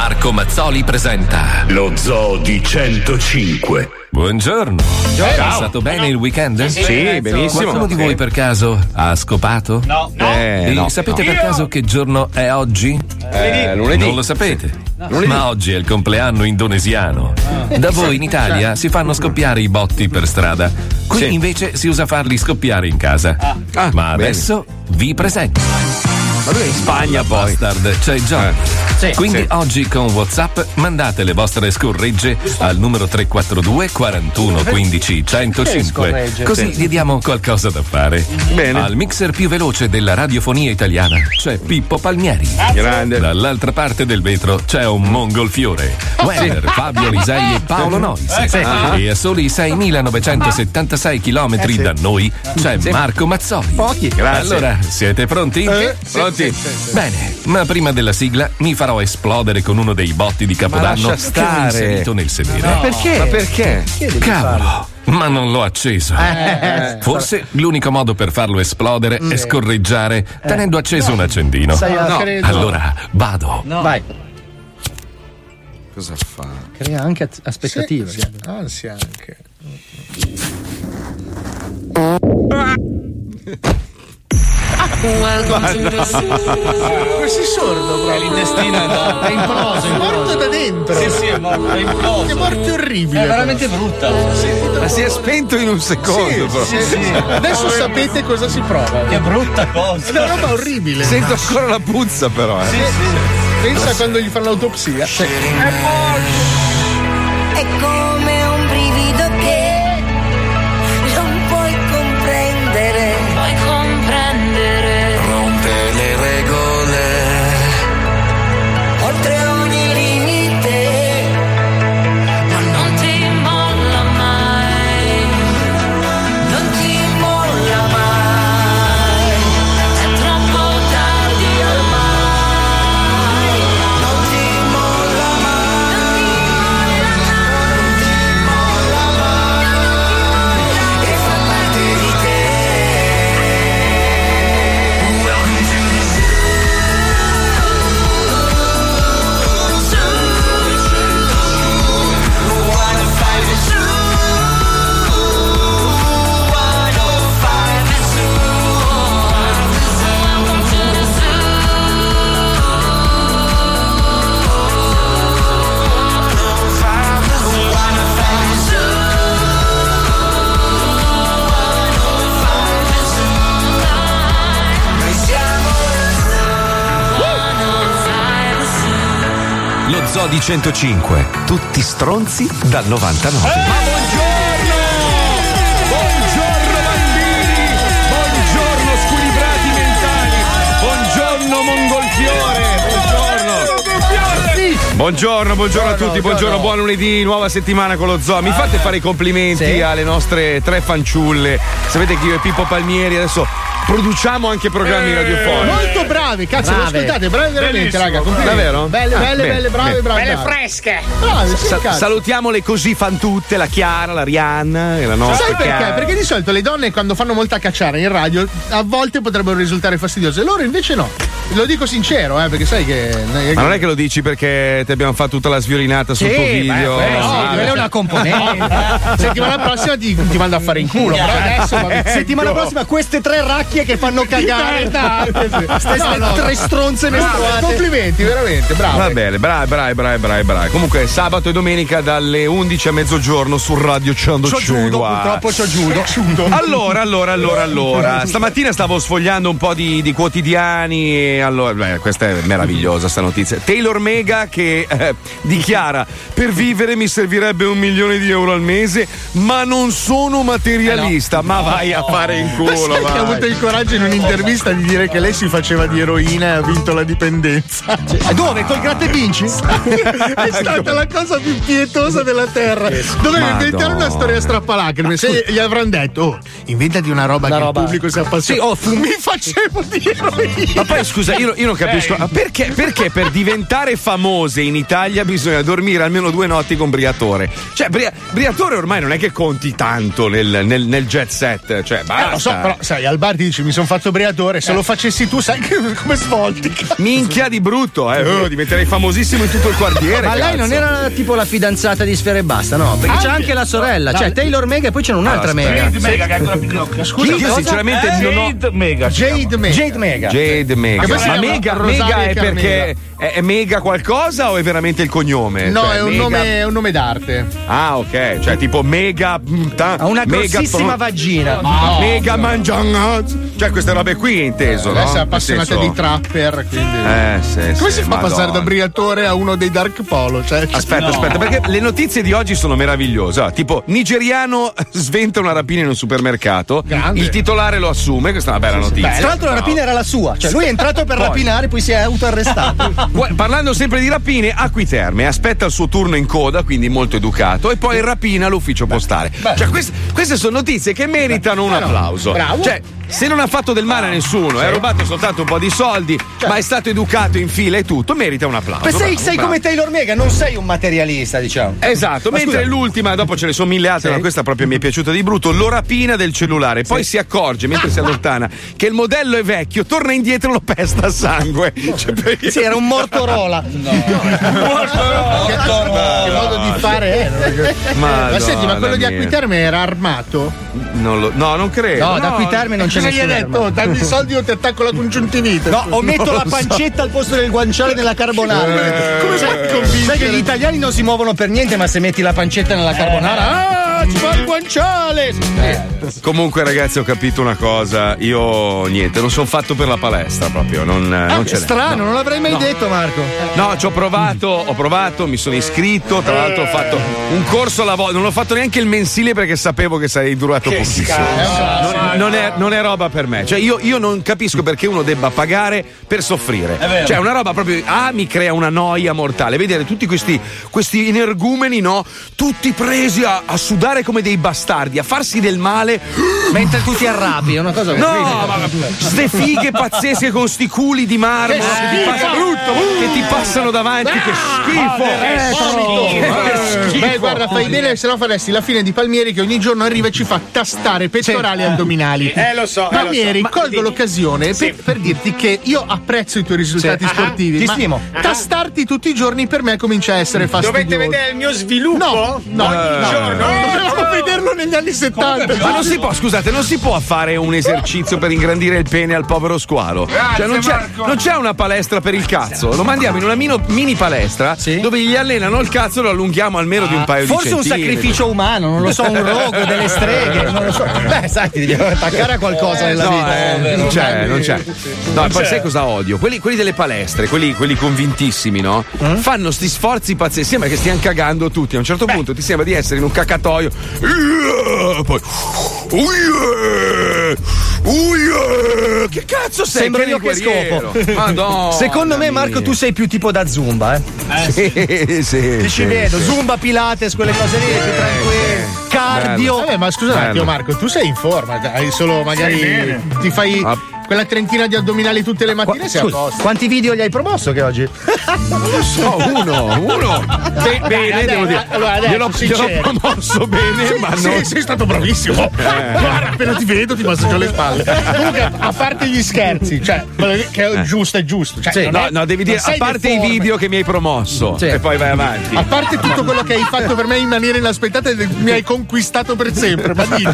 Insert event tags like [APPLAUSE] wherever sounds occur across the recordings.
Marco Mazzoli presenta Lo Zoo di 105. Buongiorno. Ciao. È stato bene il weekend? Sì, sì, benissimo. Qualcuno di Sì. voi per caso ha scopato? No, no. Eh, E no, sapete no. per caso che giorno è oggi? Eh, lunedì. Non lo sapete? Lunedì. Ma oggi è il compleanno indonesiano. Da voi in Italia si fanno scoppiare i botti per strada. Qui Sì. invece si usa farli scoppiare in casa. Ah, Ma bene. adesso vi presento. Ma lui è in Spagna poi. Bastard, c'è Johnny. Sì. Quindi Sì. oggi con WhatsApp mandate le vostre scorregge al numero 342 41 15 105. scorregge? Così gli diamo qualcosa da fare. Bene. Al mixer più veloce della radiofonia italiana c'è Pippo Palmieri. Grande. Dall'altra parte del vetro c'è un mongolfiore. Weber, Fabio Lisei e Paolo Nois. E a soli 6.976 km da noi c'è Marco Mazzoli. Pochi, grazie. Allora, siete pronti? Pronti? Bene, ma prima della sigla mi farò esplodere con uno dei botti di Capodanno lascia che ho stare. inserito nel sedere. Ma perché? Ma perché? Cavolo! Ma non l'ho acceso. Forse l'unico modo per farlo esplodere è scorreggiare tenendo acceso un accendino. Sai, No. credo. Allora, vado. Vai. Cosa fa? Crea anche at- aspettative. Ansia anche. Così sordo proprio. L'intestino è, da- è imploso, È morto da dentro. Sì, sì, è morto, è Che imploso. morte orribile. È veramente brutta. Ma si è spento in un secondo, però. Sì, sì, sì. Adesso sapete cosa si prova. Che brutta cosa. È una roba orribile. Sento ancora la puzza, però. Eh. Pensa quando gli fanno l'autopsia. È come un brivido Lo Zoo di 105. Tutti stronzi dal 99. Buongiorno! Buongiorno bambini! Buongiorno squilibrati mentali! Buongiorno mongolfiore! Buongiorno! Buongiorno, buongiorno a tutti, buongiorno, buon lunedì, nuova settimana con lo zoo. Mi fate fare i complimenti Sì. alle nostre tre fanciulle. Sapete che io e Pippo Palmieri adesso produciamo anche programmi radiofonici. Molto bravi, cazzo, lo Brave. ascoltate, bravi veramente, raga. complimenti. Davvero? Belle, Ah, belle, bene, belle, brave, bene. brave. Belle brave. fresche. Bravi, sì, Sa- salutiamole così fan tutte, la Chiara, la Rihanna e la nostra Sai perché? Chiara. Perché di solito le donne quando fanno molta cacciara in radio a volte potrebbero risultare fastidiose, loro invece no. Lo dico sincero, eh, perché sai che. Ma non è che lo dici perché ti abbiamo fatto tutta la sviolinata sul Sì, tuo beh, video? quello sì, quella è una componente. Settimana prossima ti, ti mando a fare in culo, però adesso bene. Settimana prossima queste tre racchie che fanno cagare. [LAUGHS] Queste No, no. tre stronze mestruate. Complimenti, veramente, bravo. Va bene, bravi, bravi, bravi, bravi, bravi. Comunque sabato e domenica dalle 11 a mezzogiorno su Radio 105. C'ho giudo, purtroppo c'ho giudo. Allora, allora, allora, allora. [LAUGHS] Stamattina stavo sfogliando un po' di, di quotidiani e allora, beh, questa è meravigliosa sta notizia. Taylor Mega che eh, dichiara per vivere mi servirebbe un milione di euro al mese, ma non sono materialista. Ma vai a fare in Ma culo, che ha avuto il coraggio in un'intervista di dire che lei si faceva di eroina e ha vinto la dipendenza. E dove? Col gratte e vinci? [LAUGHS] È stata la cosa più pietosa della terra. Doveva Madonna. inventare una storia strappalacrime. Se gli avranno detto, oh, inventati una roba Una che roba- il pubblico si appassiona. Sì, oh, fu- mi facevo di eroina. Ma poi scusa, io, io non capisco. ma perché, perché per diventare famose in Italia bisogna dormire almeno due notti con Briatore? Cioè, Bria- Briatore ormai non è che conti tanto nel, nel- nel jet set. Cioè, basta. Eh, lo so, però, sai, al bar ti dici mi sono fatto briatore, se lo facessi tu, sai che- come svolti. Minchia di brutto, eh. Oh, diventerei famosissimo in tutto il quartiere. Ma lei cazzo. non era tipo la fidanzata di Sfera e Basta, no? Perché c'è Anche. anche la sorella, No, cioè Taylor Mega e poi c'è un'altra Allora, Mega. aspetta. Mega che è ancora più. Scusa, Io cosa? sinceramente non ho. Jade Mega. Jade Mega. Jade Mega. Jade Mega. Ma Mega, Mega è Carmela. perché è, è Mega qualcosa o è veramente il cognome? No, Cioè, è un, Mega- nome, è un nome d'arte. Ah, ok. Cioè, tipo Mega. mm, ta- Ha una mega grossissima tro- vagina. Mega mangiangaz. Cioè, queste robe qui inteso, no? Adesso è appassionata senso- di trapper, quindi. Eh, sì, Come sì, si fa a passare da briatore a uno dei Dark Polo? Cioè, Aspetta, aspetta, perché le notizie di oggi sono meravigliose. Ah, tipo, nigeriano [LAUGHS] sventa una rapina in un supermercato. Grande. Il titolare lo assume, questa è una bella notizia. Tra l'altro la rapina era la sua, cioè lui è entrato per rapinare, poi si è autoarrestato. [LAUGHS] Parlando sempre di rapine, Acquiterme aspetta il suo turno in coda, quindi molto educato, e poi rapina l'ufficio postale. Cioè, queste, queste sono notizie che meritano un applauso. bravo. Cioè, se non ha fatto del male a nessuno, ha rubato soltanto un po' di soldi, ma è stato educato in fila e tutto, merita un applauso. Ma sei, Bravo, sei bravo. come Taylor Mega, non sei un materialista, diciamo. Esatto, mentre l'ultima, dopo ce ne sono mille altre, ma questa proprio mi è piaciuta di brutto, lo rapina del cellulare, poi si accorge mentre si allontana che il modello è vecchio, torna indietro e lo pesta a sangue. Cioè, perché- Sì, era un Mortorola. [LAUGHS] che, che modo di fare è? no? Madonna ma senti, ma quello di mia. Acquiterme era armato? Non lo- no, non credo. No, da qui Terme non c'è Cosa gli hai detto? Oh, dammi i soldi o ti attacco la congiuntivite. No, o metto la pancetta al posto del guanciale nella carbonara. Come fai a Sai che gli italiani non si muovono per niente, ma se metti la pancetta nella carbonara, ah, ci fa il guanciale! Comunque, ragazzi, ho capito una cosa. Io niente, non sono fatto per la palestra proprio. Non, non ce È n'è. strano, non l'avrei mai detto, Marco. No, ci ho provato, ho provato, mi sono iscritto. Tra l'altro, ho fatto un corso alla volta. Non ho fatto neanche il mensile perché sapevo che sarei durato pochissimo. Non, non è, non è roba per me. Cioè, io, io non capisco perché uno debba pagare per soffrire. Cioè, è una roba proprio. Ah, mi crea una noia mortale. Vedere tutti questi, questi energumeni, no? Tutti presi a, a sudare come dei bastardi, a farsi del male. [GASPS] Mentre tu ti arrabbi, è una cosa No, ma ste fighe pazzesche con sti culi di marmo Che schifo! passano, che ti passano davanti. Che schifo! Che schifo! Beh, guarda, fai bene, se no faresti la fine di Palmieri che ogni giorno arriva e ci fa tastare pettorali e addominali. Eh, lo so, eh, lo Palmieri, so. Ma- colgo l'occasione per, per dirti che io apprezzo i tuoi risultati Sì. sportivi. Ah, ti ma stimo. Tastarti tutti i giorni per me comincia a essere fastidioso. Dovete vedere il mio sviluppo? No, no, Ogni no. Dovevamo vederlo negli anni 70. Ma non si può, scusate, non si può fare un esercizio per ingrandire il pene al povero squalo. cioè, non c'è, non c'è una palestra per il cazzo. Lo mandiamo in una mino- mini palestra Sì. dove gli allenano il cazzo e lo allunghiamo almeno di un paio Forse di un centimetri. sacrificio umano, non lo so, un rogo, delle streghe, non lo so. Beh, sai, ti devi attaccare a qualcosa nella No, vita. eh, non c'è, non c'è. No, e poi sai cosa odio? Quelli, quelli delle palestre, quelli, quelli convintissimi, no? Eh? Fanno sti sforzi pazzeschi. Sembra che stiano cagando tutti. A un certo punto ti sembra di essere in un cacatoio. Yeah! Poi. Yeah! Che cazzo sei? Sembra io che scopo. Madonna Secondo me, Marco, mia. tu sei più tipo da Zumba, eh. Sì, sì, Ti ci sì, vedo, sì. Zumba, Pilates, quelle cose lì, più tranquilli. Cardio. Vabbè, ma scusa un attimo, Marco, tu sei in forma, hai solo magari ti fai Ah. Quella trentina di addominali tutte le mattine e sei a Scusa, posto. quanti video gli hai promosso che oggi? No, uno, uno. Be- bene, dai, devo dire. allora, adesso, gliel'ho, promosso bene, ma Sì, non. sei stato bravissimo. Guarda, appena ti vedo ti massaggio le spalle. Comunque, a parte gli scherzi, cioè, che è giusto è giusto. Cioè, Sì. non No, è- no, devi dire, non a parte i deforme. video che mi hai promosso, Sì. e poi vai avanti. A parte tutto quello che hai fatto per me in maniera inaspettata, e mi hai conquistato per sempre. Ma dico,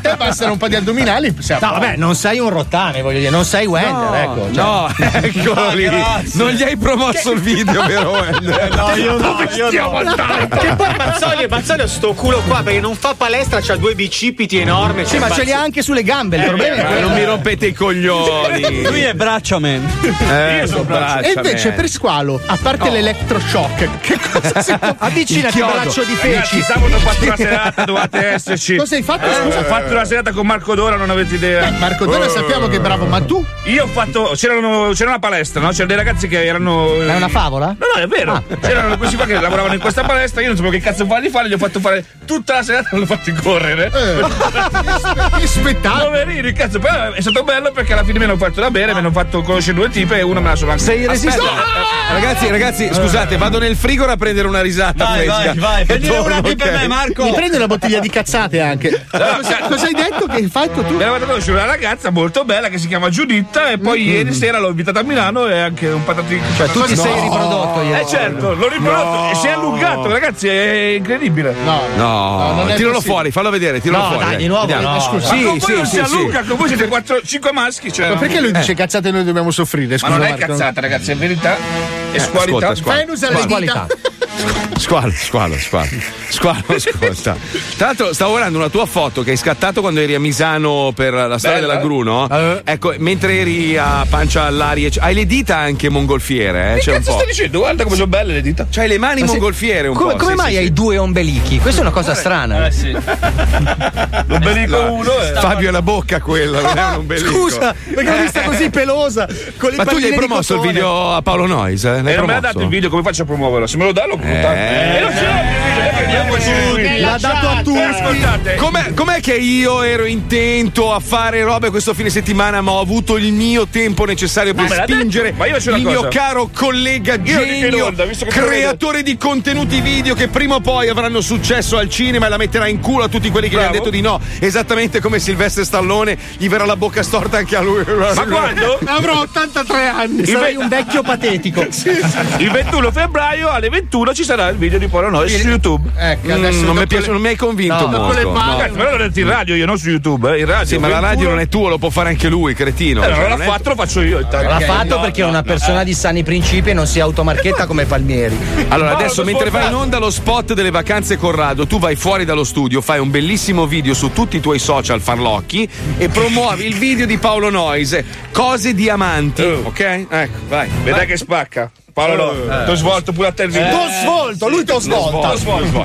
te bastano un po' di addominali. No, vabbè, non sei un rottame, voglio dire, non sei Wender, ecco. cioè. No, eccolo [LAUGHS] lì. Non gli hai promosso il video, vero? Wender? [LAUGHS] No, io no, io stiamo no. andando? Che poi Mazzoli, Mazzoli ha sto culo qua perché non fa palestra, c'ha due bicipiti enormi. Sì, ma ce li ha anche sulle gambe, il problema è quello. non mi rompete i coglioni. [LAUGHS] Lui è braccia man. Eh, sono braccia, E invece man. per squalo, a parte l'elettroshock, che cosa si può Avvicinati, Il chiodo. braccio di Ragazzi, feci. sabato ho fatto una serata, dovete esserci. Cosa hai fatto? Eh, Scusa. Ho fatto una serata con Marco Dora, non avete idea. Eh, Marco Dora sappiamo che è bravo, ma tu? Io ho fatto. C'erano, c'era una palestra, no? C'erano dei ragazzi che erano. È una favola? No, no, è vero. C'erano questi qua che lavoravano in questa palestra. Io non sapevo che cazzo farli fare. Gli ho fatto fare tutta la serata, non l'ho fatti correre. Che spettacolo! Poverini, cazzo. Poi è stato bello perché alla fine mi hanno fatto da bere, mi hanno fatto conoscere due tipe e una me la sono anche. Sei resistente. eh, ragazzi, ragazzi, scusate, vado nel frigorifero a prendere una risata Vai, fresca. vai, vai. E torno, una qui per me, Marco. Mi prendi una bottiglia di cazzate anche. Cosa, cosa hai detto che hai fatto tu? Mi hanno fatto conoscere una ragazza molto bella che si chiama Giuditta e poi ieri sera l'ho invitata a Milano e anche un patatino. Cioè, tu ti sei riprodotto ieri. Eh certo, l'ho riprodotto e si è allungato, ragazzi, è incredibile. No, No, non è tiralo possibile. fuori, fallo vedere, tiralo No, fuori. dai, di nuovo, Vediamo. no. Scusa, Ma Sì, con voi sì, non sì, si sì. allunga, con voi siete 4, 5 maschi. Cioè, Ma perché lui dice cazzate e noi dobbiamo soffrire? Ma Scusa, non è Marco. cazzata, ragazzi, è verità e squalità. ascolta, squalo. Fai usare le Qualità. dita. Squalo, squalo, squalo. Squalo, [LAUGHS] ascolta. Tra l'altro, stavo guardando una tua foto che hai scattato quando eri a Misano per la storia Bella. della gru, no? Eh. Ecco, mentre eri a pancia all'aria, hai le dita anche mongolfiere, eh? Che C'è un cazzo stai dicendo? Guarda come sono belle le dita. C'hai le mani Ma mongolfiere un Come, po'. come sì, mai sì, hai sì. due ombelichi? Questa è una cosa strana. [LAUGHS] L'ombelico uno è. Fabio è la bocca quella, non è un ombelico. Scusa, perché l'ho vista così pelosa. Con le Ma tu gli hai promosso il video a Paolo Noyes? Eh? L'hai E non l'ha promosso? dato il video, come faccio a promuoverlo? Se me lo dà lo butta. Eh. E non ce l'ho il video, eh, vediamoci qui. L'ha dato a tutti. Ascoltate. Com'è, com'è che io ero intento a fare robe questo fine settimana, ma ho avuto il mio tempo necessario per l'ha spingere. Ma il cosa. mio caro collega genio, onda, creatore di contenuti video che prima o poi avranno successo al cinema e la metterà in culo a tutti quelli che gli Bravo. hanno detto di no. Esattamente come Silvestre Stallone, gli verrà la bocca storta anche a lui. Ma quando? [LAUGHS] Avrò 83 anni. Sarei un vecchio patetico. [LAUGHS] Il 21 febbraio alle 21 ci sarà il video di Polonois su YouTube. Ecco, Mm, non, mi piace- le- non mi hai convinto No, molto. palle- no. Cazzo, però l'ho detto in radio, io non su YouTube, eh, in radio. Sì, ma la radio non è tua, lo può fare anche lui, cretino. Eh, non l'ha fatto, lo faccio io. L'ha fatto perché è una persona di sani principi e non si automarchetta come Palmieri. [LAUGHS] Allora, No, adesso mentre vai in onda lo spot delle vacanze Corrado, tu vai fuori dallo studio, fai un bellissimo video su tutti i tuoi social farlocchi e promuovi il video di Paolo Noise, cose diamanti, Oh. ok? Ecco, vai. Vedrai che spacca. Paolo, no. Ti ho svolto pure a te il video. T'ho svolto, lui t'ho svolta.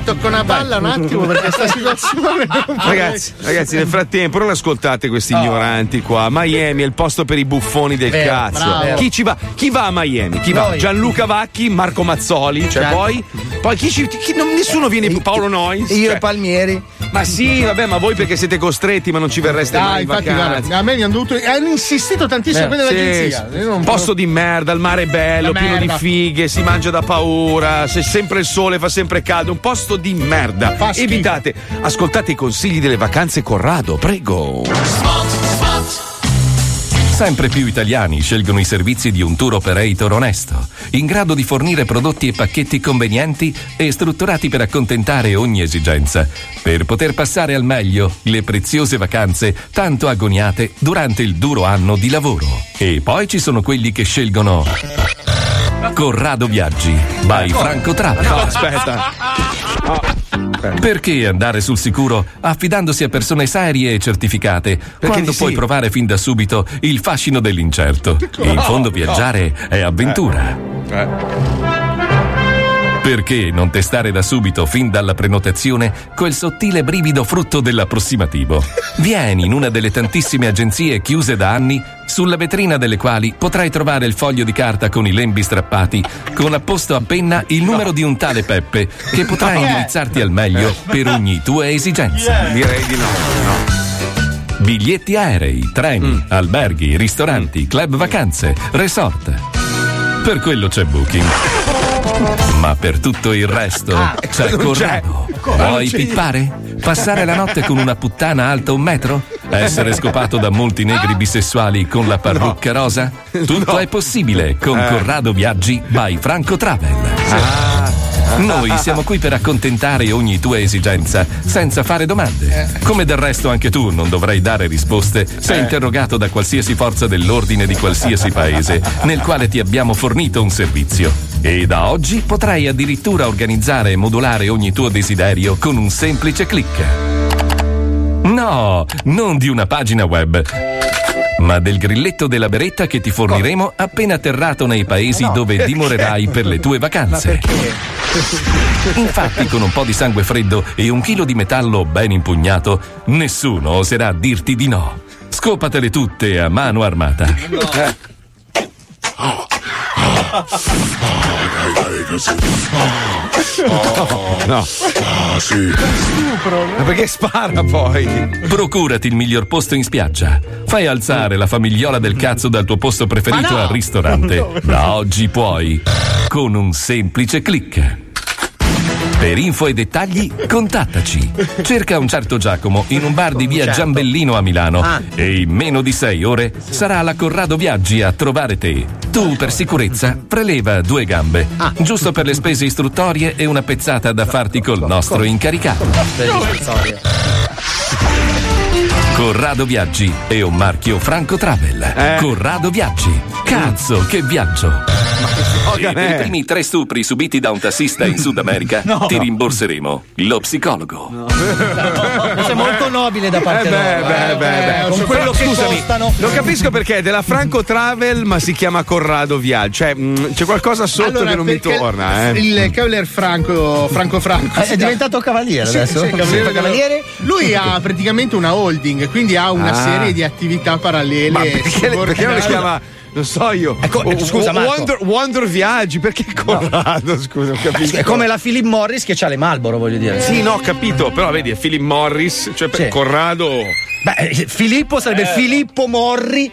Tocca una palla un attimo perché sta situazione. Ragazzi, ragazzi, nel frattempo non ascoltate questi Oh. ignoranti qua. Miami è il posto per i buffoni del Vero, cazzo. bravo. Chi ci va? Chi va a Miami? Chi va? Noi. Gianluca Vacchi, Marco Mazzoli, cioè Già. poi, poi chi ci, chi- non- nessuno viene Paolo Nois. Io cioè. e Palmieri. Ma sì, vabbè, ma voi perché siete costretti, ma non ci verreste mai Ah, in infatti, vacanza. guarda, a me mi hanno dovuto. Hanno insistito tantissimo Eh, quelli Sì, dell'agenzia. sì. Io non- Posto di merda, il mare è bello, La pieno di merda. Fighe, si mangia da paura, c'è sempre il sole, fa sempre caldo, un posto di merda. Fa schifo. Evitate, ascoltate i consigli delle vacanze Corrado, prego. Sempre più italiani scelgono i servizi di un tour operator onesto, in grado di fornire prodotti e pacchetti convenienti e strutturati per accontentare ogni esigenza, per poter passare al meglio le preziose vacanze tanto agoniate durante il duro anno di lavoro. E poi ci sono quelli che scelgono Corrado Viaggi by Franco Travel. No, aspetta. Perché andare sul sicuro affidandosi a persone serie e certificate quando sì. puoi provare fin da subito il fascino dell'incerto? In fondo viaggiare è avventura. Perché non testare da subito, fin dalla prenotazione, quel sottile brivido frutto dell'approssimativo? Vieni in una delle tantissime agenzie chiuse da anni, sulla vetrina delle quali potrai trovare il foglio di carta con i lembi strappati, con apposto a penna il numero di un tale Peppe, che potrà indirizzarti al meglio per ogni tua esigenza. Direi di no. Biglietti aerei, treni, alberghi, ristoranti, club vacanze, resort. Per quello c'è Booking. Ma per tutto il resto c'è Corrado. Vuoi pippare? Passare la notte con una puttana alta un metro? Essere scopato da molti negri bisessuali con la parrucca rosa? Tutto è possibile con Corrado Viaggi by Franco Travel. Noi siamo qui per accontentare ogni tua esigenza, senza fare domande. Come del resto anche tu non dovrai dare risposte se Eh. interrogato da qualsiasi forza dell'ordine di qualsiasi paese nel quale ti abbiamo fornito un servizio. E da oggi potrai addirittura organizzare e modulare ogni tuo desiderio con un semplice clic. No, non di una pagina web. Ma del grilletto della beretta che ti forniremo appena atterrato nei paesi dove dimorerai per le tue vacanze. Infatti, con un po' di sangue freddo e un chilo di metallo ben impugnato, nessuno oserà dirti di no. Scopatele tutte a mano armata. No. Ah, sì. Ma perché spara poi? Procurati il miglior posto in spiaggia. Fai alzare la famigliola del cazzo dal tuo posto preferito no! al ristorante. [LAUGHS] Da oggi puoi. Con un semplice clic. Per info e dettagli, contattaci. Cerca un certo Giacomo in un bar di via Certo. Giambellino a Milano Ah. e in meno di sei ore sarà la Corrado Viaggi a trovare te. Tu, per sicurezza, preleva due gambe, giusto per le spese istruttorie e una pezzata da farti col nostro incaricato. Corrado Viaggi è un marchio Franco Travel. Corrado Viaggi. Cazzo, che viaggio! E per i primi tre stupri subiti da un tassista in Sud America No. ti rimborseremo lo psicologo. [LAUGHS] Questo è molto nobile da parte Eh beh, loro. beh, eh. beh, beh. Con quello che Scusami, costano. non capisco perché è della Franco Travel, ma si chiama Corrado Viaggio. Cioè, mh, c'è qualcosa sotto Allora, che non mi torna, eh. Il Cavalier Franco, Franco Franco. È diventato cavaliere Sì, adesso? sì, cavaliere, Sì, cavaliere. Lui ha praticamente una holding, quindi ha una Ah. serie di attività parallele. Ma perché, perché non le chiama? Non so io. Ecco, O- scusa, o- Marco. Wonder, Wonder Viaggi, perché Corrado? [LAUGHS] Scusa, ho capito. È come la Philip Morris che ha le Marlboro, voglio dire. Sì, no, ho capito, però vedi, è Philip Morris, cioè Sì. Corrado. Beh, eh, Filippo sarebbe Filippo Morri.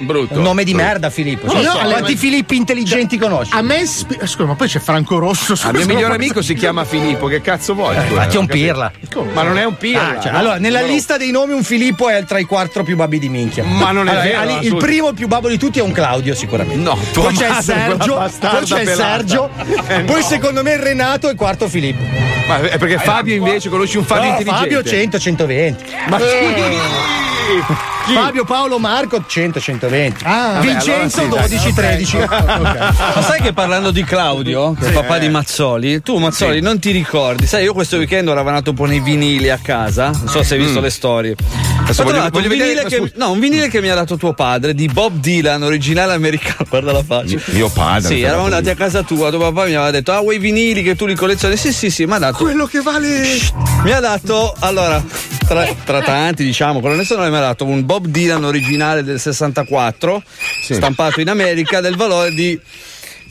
Brutto. Un nome di brutto. merda, Filippo. No, Sì, no, so. Quanti Filippi intelligenti conosci? A me. spi- scusa, ma poi c'è Franco Rosso. Il scusa, mio ma- migliore amico si chiama Filippo, che cazzo vuoi? scusa? Infatti è un pirla. Ma non è un pirla. Ah, cioè, no? allora, nella No. lista dei nomi un Filippo è tra i quattro più babbi di minchia. Ma non è Allora, vero, ali- il primo, il più babbo di tutti è un Claudio, sicuramente. No, tua poi c'è il Sergio, poi c'è il pelata. Sergio, [LAUGHS] Eh, poi no. secondo me il Renato e il quarto Filippo. Ma è perché Fabio invece conosci un Fabio No, intelligente. Fabio 100, 120. Ma chi? Chi? Fabio Paolo Marco 100, 120. Ah, vabbè, Vincenzo allora sì, 12, 13. [LAUGHS] Ma sai che parlando di Claudio, che è il papà di Mazzoli, tu Mazzoli Sì. non ti ricordi? Sai, io questo weekend ho ravanato un po' nei vinili a casa, non so se hai visto le storie. Ho Mm. voglio- trovato voglio un, vinile che, no, un vinile che mi ha dato tuo padre di Bob Dylan, originale americano, [LAUGHS] guarda la faccia. Mio padre. Sì, eravamo andati a casa tua, tuo papà mi aveva detto, ah vuoi i vinili che tu li collezioni? Sì, sì, sì, mi ha dato. Quello che vale. Mi ha dato, allora, tra, tra tanti, diciamo, con l'onesto nome mi ha dato un Bob Dylan originale del 64, stampato in America, del valore di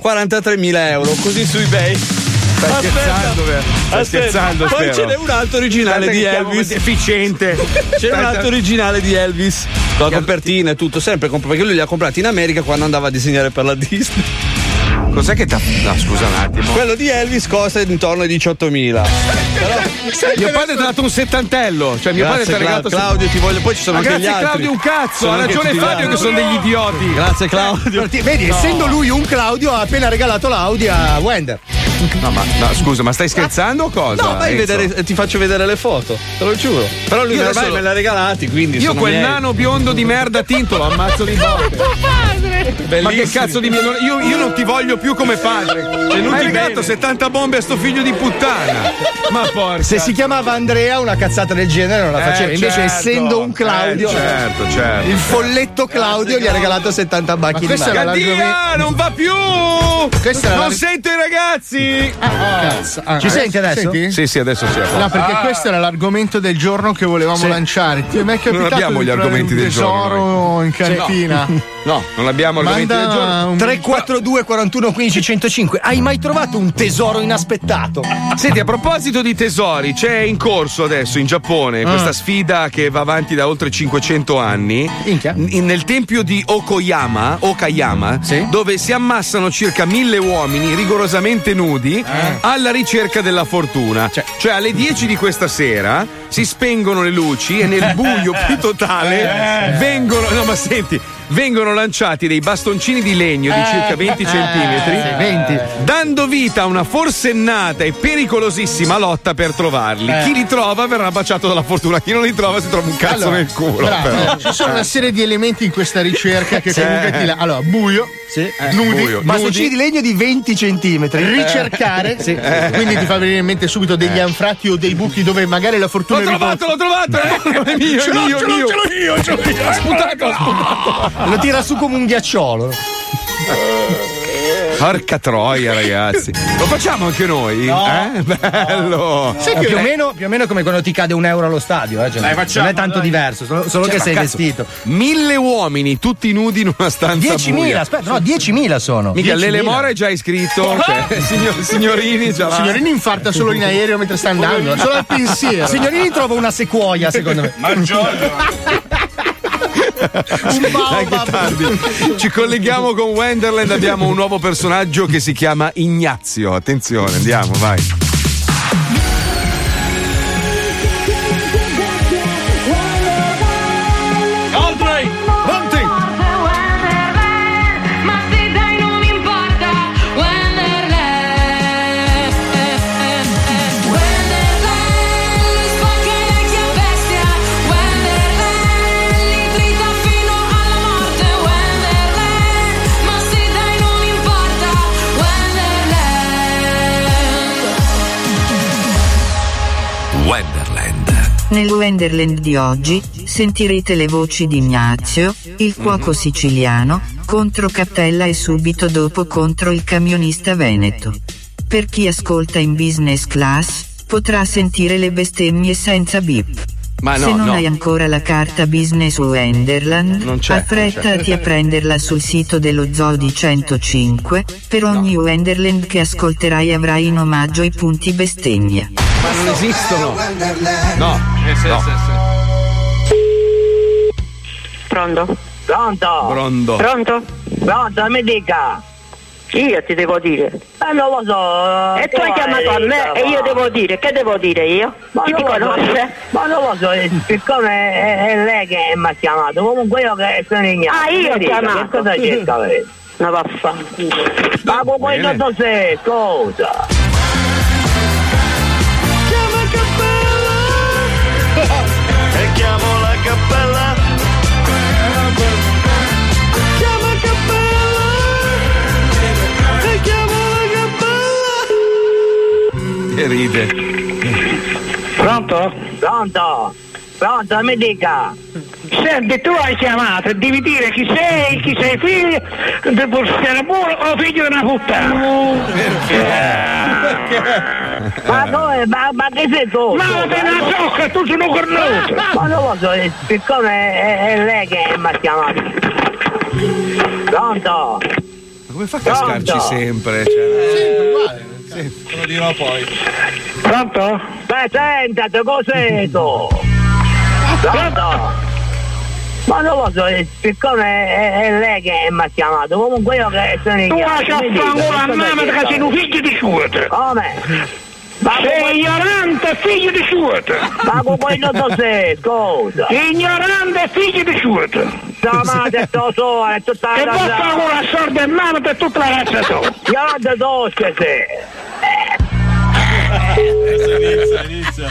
43.000 euro, così su eBay. Stai scherzando, vero? Stai scherzando, Poi spero. ce n'è un altro originale Aspetta di Elvis. Efficiente. [LAUGHS] C'è un altro originale di Elvis. Con la copertina e tutto, sempre comp- perché lui li ha comprati in America quando andava a disegnare per la [LAUGHS] Disney. Cos'è che t'ha. No, scusa un attimo. Quello di Elvis costa intorno ai 18.000. Mio padre ti ha dato un settantello. Cioè, mio padre ti Grazie ha regalato. Cla- Claudio, ti voglio. Poi ci sono Ma anche gli grazie altri. Claudio un cazzo, Sono ha ragione gli Fabio che sono degli idioti. Grazie Claudio. Vedi, essendo lui un Claudio, ha appena regalato l'Audi a Wender. [LAUGHS] No, ma no, scusa, ma stai scherzando o cosa? No, vai a vedere, ti faccio vedere le foto, te lo giuro. Però lui ormai adesso- me l'ha regalati, quindi. Io sono quel miei. nano biondo di merda tinto lo ammazzo di botte. Ma che cazzo di mio. Io, io non ti voglio più come padre. E non hai regalato 70 bombe a sto figlio di puttana. Ma porca. Se si chiamava Andrea, una cazzata del genere non la Eh, faceva. Invece, certo. essendo un Claudio, Eh, certo, certo. il folletto Claudio gli ha regalato 70 bacchi di questo mano. era Gaddia, non va più! Questa non la- sento i ragazzi! Cazzo. Ah, Ci senti adesso? Senti? Sì, sì, adesso sì. No, perché questo era l'argomento del giorno che volevamo lanciare. Ti è mai capitato abbiamo di gli argomenti del giorno, tesoro in cantina? No, non abbiamo argomenti del giorno. Manda un 342 41 15 105 Hai mai trovato un tesoro inaspettato? Senti, a proposito di tesori, c'è in corso adesso in Giappone questa sfida che va avanti da oltre 500 anni. Minchia. n- Nel tempio di Okoyama, Okayama, Sì. dove si ammassano circa mille uomini rigorosamente nudi alla ricerca della fortuna. Cioè, alle 10 di questa sera si spengono le luci e nel [LAUGHS] buio più totale vengono. No, ma senti. Vengono lanciati dei bastoncini di legno di Eh, circa 20 eh, centimetri, sì, 20. dando vita a una forsennata e pericolosissima lotta per trovarli. Eh. Chi li trova verrà baciato dalla fortuna, chi non li trova si trova un cazzo Allora, nel culo. bravo. però. Ci sono una serie di elementi in questa ricerca che Sì. comunque ti la... Allora, buio, nudi, buio, Bastoncini di legno di 20 centimetri. ricercare, Sì. quindi ti fa venire in mente subito degli anfratti o dei buchi dove magari la fortuna L'ho trovato, l'ho trovato! Eh? [LAUGHS] È mio, Ce l'ho, mio, ce è l'ho, mio. ce l'ho io, ce l'ho io. Ha sputato, ha sputato. Lo tira su come un ghiacciolo. Porca troia, ragazzi. Lo facciamo anche noi? No. Eh? Bello. Sai più, o meno, più o meno come quando ti cade un euro allo stadio, eh? cioè, Dai, facciamo, non è tanto dai. diverso, solo, solo Cioè, che sei cazzo, vestito. Mille uomini, tutti nudi in una stanza 10.000, buia. aspetta, no, 10.000 sono. Mica 10.000. Lele Mora è già iscritto. [LAUGHS] Cioè, signor- signorini già. Signorini infarta solo in aereo mentre sta andando, solo al pensiero. Signorini trova una sequoia, secondo me. Ma [LAUGHS] Giorgio. Dai, che tardi. Ci colleghiamo con Wenderland. Abbiamo un nuovo personaggio che si chiama Ignazio. Attenzione, andiamo, vai. Nel Wonderland di oggi sentirete le voci di Ignazio, il cuoco siciliano, contro Cappella e subito dopo contro il camionista veneto. Per chi ascolta in business class, potrà sentire le bestemmie senza bip. Ma no, Se non no. hai ancora la carta business Wonderland, affrettati a prenderla sul sito dello Zodi 105. Per ogni Wonderland che ascolterai avrai in omaggio i punti bestemmia. Ma non esistono. No. Eh, sì, No. sì, sì. Pronto? Pronto? Brondo. Pronto? Pronto, mi dica. Io ti devo dire. Eh, non lo so. E tu hai chiamato a me e io devo dire. Che devo dire io? Chi ti conosce? Ma non lo so, eh, siccome è, è lei che mi ha chiamato, comunque io che sono ignoto. Ah, io ho chiamato. Che cosa cerca lei? No, vaffanculo. Ma Bene. non sei, scusa. E la cappella E ride. Pronto? Pronto? Pronto, mi dica. Senti, tu hai chiamato, devi dire chi sei, chi sei figlio di Bursera Puro o figlio di una puttana. Ma dove? Ma, ma che sei tu? Ma te ne so che tu sei un cornuto. Ma non lo so, eh, siccome è, è lei che mi ha chiamato. Pronto? Ma come fa a cascarci Pronto? sempre? Cioè, Te lo dirò poi. Pronto? Beh, sentate, cos'è tu? Pronto? Ma non lo so, siccome è, è lei che mi ha chiamato, comunque io che sono in Tu chiaro, mi dica, fanculo a me, perché sei un figlio di suote. Come? Ma Sei ignorante figlio di suote. Ma con quello tu sei, scusa. Ignorante figlio di suote. No, ma ha detto so, è tutta E la vostra con la sorda in mano per tutta la razza tua. Io non ti do che sei. Inizia, inizia.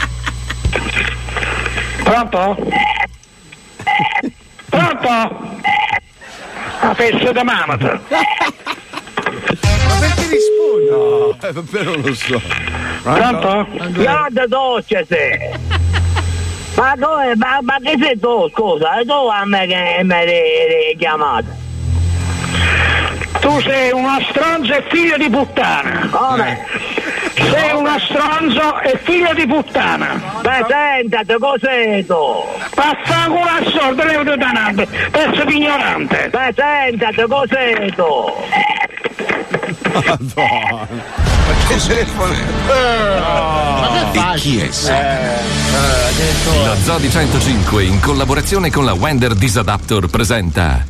Pronto? Pronto? La festa da mamata. Ma perché rispondi? no, eh, non lo so. Pronto? Io non ti do che sei. Ma dove, ma, ma che sei tu, scusa? E tu a me che mi hai richiamato? Tu sei uno stronzo e figlio di puttana. Come? Sei uno stronzo e figlio di puttana. Beh, sentate, cos'è tu? Vaffanculo a sordo, levo di danante, pezzo di ignorante. Beh, sentate, cos'è tu? Madonna. Ma che telefono Ma che? Chi è? Lo Zodi 105 in collaborazione con la Wender Disadaptor presenta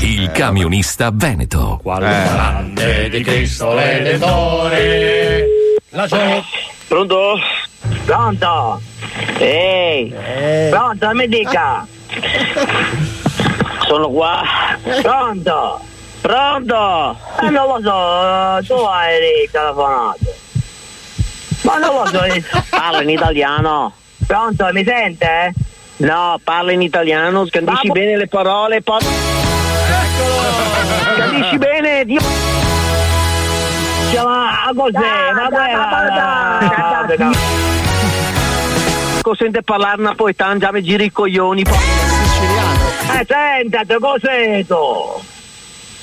Il camionista veneto. Grande di Cristo Redentore. La gio- Pronto? Pronto? Ehi! Pronto, mi dica! [LAUGHS] Sono qua. Pronto? Pronto? Eh, non lo so, tu hai telefonato. Ma non lo so, eh. parla in italiano. Pronto, mi sente? No, parla in italiano, scandisci bene le parole, poi... Scandisci bene, Dio... Ma cos'è? Ma guarda... Consente parlare napoletano, già mi giri i coglioni. po- Eh, sentate, cos'è tu?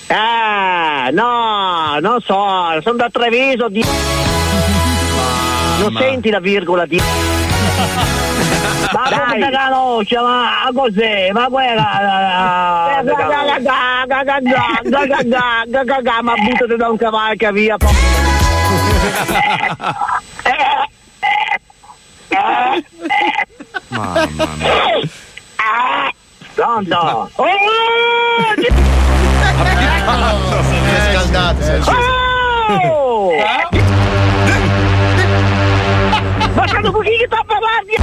Eh, no, non so, sono da Treviso, di... Non senti la virgola di... Ma come te conosci? Ma cos'è? Ma quella... Ma buttati da un cavallo che via. Mamma mia. Pronto? Oh! È scaldato. Oh! Ma sono qui che sta parlando?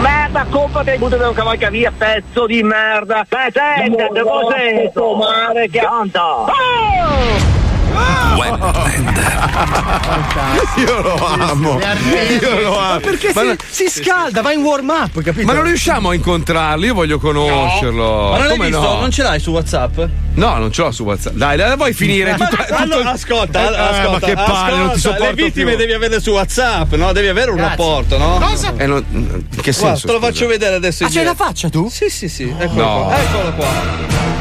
Merda, colpa che hai buttato un cavallo che via, pezzo di merda! Beh, senta, cos'è? Mare che... Pronto? Oh! Io lo amo. Io lo amo. Ma perché Ma si, no- si scalda, va in warm up, capito? Ma non riusciamo a incontrarlo, io voglio conoscerlo. Ma non l'hai Come visto? no? Non ce l'hai su WhatsApp? No, non ce l'ho su WhatsApp. Dai, la vuoi finire? Ma- Tutto- allora, tutto- ascolta, Eh, ascolta, ma che palle, non ti sopporto Le vittime più. devi averle su WhatsApp, no? Devi avere un Grazie. rapporto, no? Cosa? Eh, non- che Guarda, senso? te lo scusa? faccio vedere adesso. Ah, c'hai la faccia tu? Sì, sì, sì. Eccolo No. qua. Eccolo qua.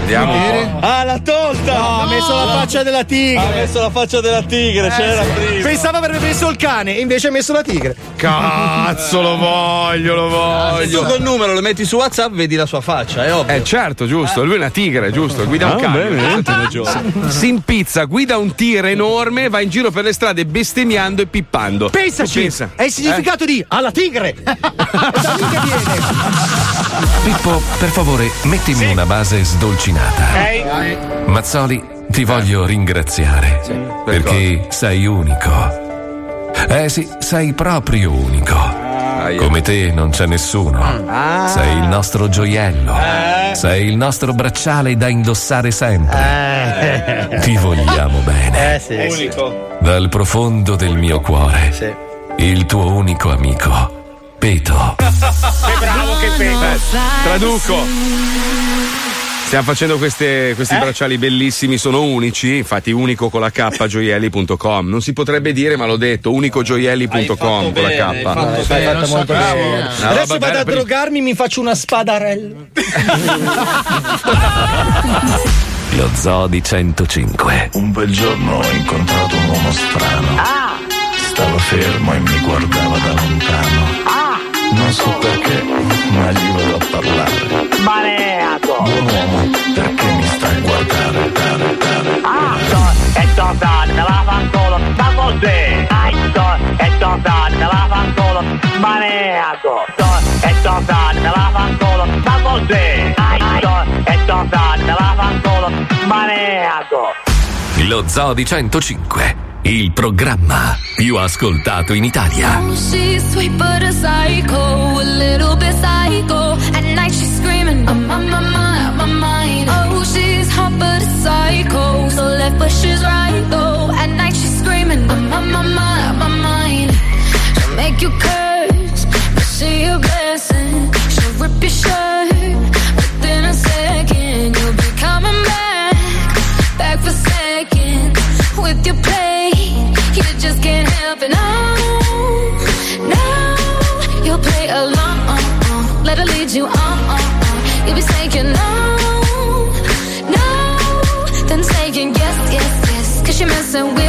Vediamo. Ah, l'ha tolta! No, ha messo la faccia della Ha tigre. messo la faccia della tigre, c'era prima. Pensava avrebbe messo il cane, e invece ha messo la tigre. Cazzo, lo voglio, lo Se tu voglio. col numero lo metti su WhatsApp, vedi la sua faccia, è ovvio. Eh certo, giusto, lui è una tigre, giusto, guida un Ah, cane. bene, hai ragione. Si impizza, guida un tigre enorme, va in giro per le strade bestemmiando e pippando. Pensaci! Pensa. È il significato di alla tigre! È da lì che viene! Pippo, per favore, mettimi una base sdolcinata. Mazzoli, ti voglio ringraziare. perché sei unico. Eh sì, sei proprio unico. Come te non c'è nessuno. Sei il nostro gioiello. Sei il nostro bracciale da indossare sempre. Ti vogliamo bene. Eh sì. Unico. Dal profondo del mio cuore. Il tuo unico amico. Peto. bravo che pena. Traduco. Stiamo facendo queste- questi bracciali bellissimi, sono unici, infatti unico con la K gioielli.com. Non si potrebbe dire, ma l'ho detto, unicogioielli.com con bene, la K. fatto bene. fatto molto Una bene. Adesso vado bella a drogarmi, mi faccio una spadarella. [LAUGHS] Lo Zoo di 105. Un bel giorno ho incontrato un uomo strano. Stava fermo e mi guardava da lontano. Non so perché, ma gli vado a parlare. Maneato! Buon uomo, perché mi stai a guardare, dare, dare. Ah, so, è tornato, me la fanculo, ma cos'è? Ah, so, è tornato, me la fanculo, maneato. So, è tornato, me la fanculo, ma cos'è? Ah, so, è tornato, me la fanculo, maneato. Lo Zoo di 105. Il programma più ascoltato in Italia. She's sweet but a psycho, a little bit psycho. At night she's screaming, I'm on my mind, my mind. Oh, she's hot but a psycho, so left but she's right though. At night she's screaming, I'm on my mind, my mind. She'll make you curse, but see a blessing. She'll rip your shirt, within a second you'll be coming back, back for seconds with your play. Along. Let her lead you uh, uh, uh. on. You'll be saying no, no, then saying yes, yes, yes. Cause you're messing with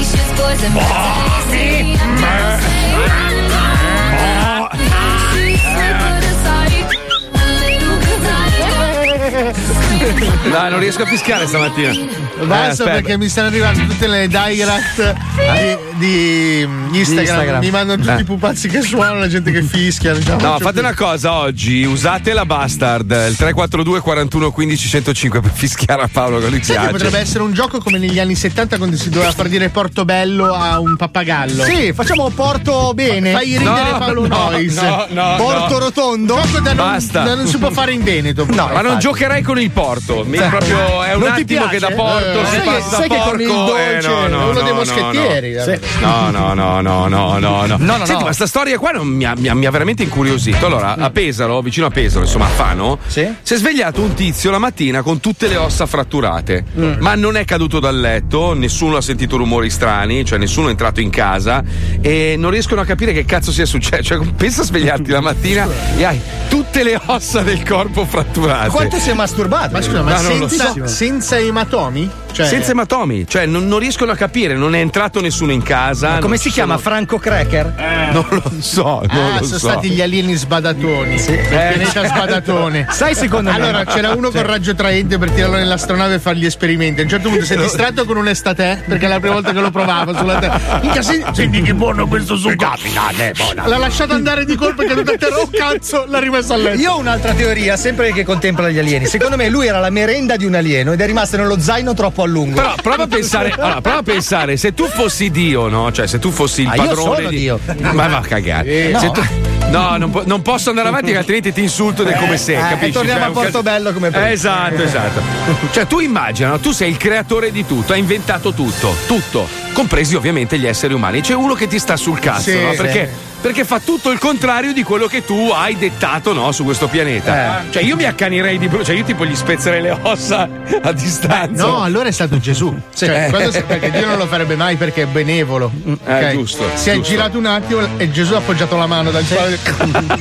crazy. She's Dai, non riesco a fischiare stamattina. Eh, Basta aspetta. perché mi stanno arrivando tutte le direct di, di Instagram. Instagram. Mi mandano tutti Eh. i pupazzi che suonano, la gente che fischia. diciamo. No, Cioè, fate una cosa oggi, usate la bastard, il 342 41 15 105 per fischiare a Paolo Sai piace. potrebbe essere un gioco come negli anni 70 quando si doveva far dire Portobello a un pappagallo. Sì, facciamo Porto bene. Fai ridere No, Paolo no, Nois. no, no, Porto no. rotondo. Gioco da non, Basta. da non si può fare in Veneto. No, ma non infatti. giocherei con il porto. Mi Sì. proprio è un attimo piace? che da porto Eh, si sai passa che- sai che con il porco. dolce eh, no, è no, uno no, dei moschettieri, No, eh. no, no, no, no, no, no, no. No, no, Senti, ma sta storia qua non mi, ha, mi ha- mi ha veramente incuriosito. Allora, a Pesaro, vicino a Pesaro, insomma, a Fano, si è svegliato un tizio la mattina con tutte le ossa fratturate. Ma non è caduto dal letto, nessuno ha sentito rumori strani, cioè nessuno è entrato in casa e non riescono a capire che cazzo sia successo. Cioè, [LAUGHS] pensa a svegliarti la mattina e hai tutte le ossa del corpo fratturate. Quanto si è masturbato? Ma scusa, ma Ma non lo senza, so. senza ematomi? Cioè, Senza ematomi, cioè non, non riescono a capire, non è entrato nessuno in casa. Ma come si chiama? sono- Franco Cracker? Non lo so, non Ah, lo sono so. stati gli alieni sbadatoni. Il pianeta sbadatone. [LAUGHS] Sai, secondo me- Allora, c'era uno con raggio traente per tirarlo nell'astronave e fare gli esperimenti. A un certo punto si è distratto con un estate perché è la prima volta che lo provavo sulla terra. Minchia, senti, senti che buono questo succo. L'ha lasciato andare di colpo e è caduto a terra. Oh cazzo, l'ha rimessa a letto. Io ho un'altra teoria, sempre che contempla gli alieni. Secondo me lui era la merenda di un alieno ed è rimasto nello zaino troppo a lungo. Però prova a pensare, allora, prova a pensare, se tu fossi Dio, no? Cioè, se tu fossi il Ah, io padrone sono di. Dio. Ma va a cagare. Eh, no. Tu- No, non, po- non posso andare avanti, che altrimenti ti insulto del come sei, Eh, capisci? e torniamo Cioè, a un cas- Portobello come prima. Eh, Esatto, esatto. Cioè, tu immagina, tu sei il creatore di tutto, hai inventato tutto, tutto, compresi ovviamente gli esseri umani. C'è uno che ti sta sul cazzo, Sì, no? sì. Perché? Perché fa tutto il contrario di quello che tu hai dettato no, su questo pianeta. Cioè, io mi accanirei di brutto, cioè, io tipo gli spezzerei le ossa [LAUGHS] a distanza. No, allora è stato Gesù. Cioè, Eh. perché Dio non lo farebbe mai perché è benevolo. Ok? giusto, Si è giusto. girato un attimo e Gesù ha appoggiato la mano dal spalle. [LAUGHS]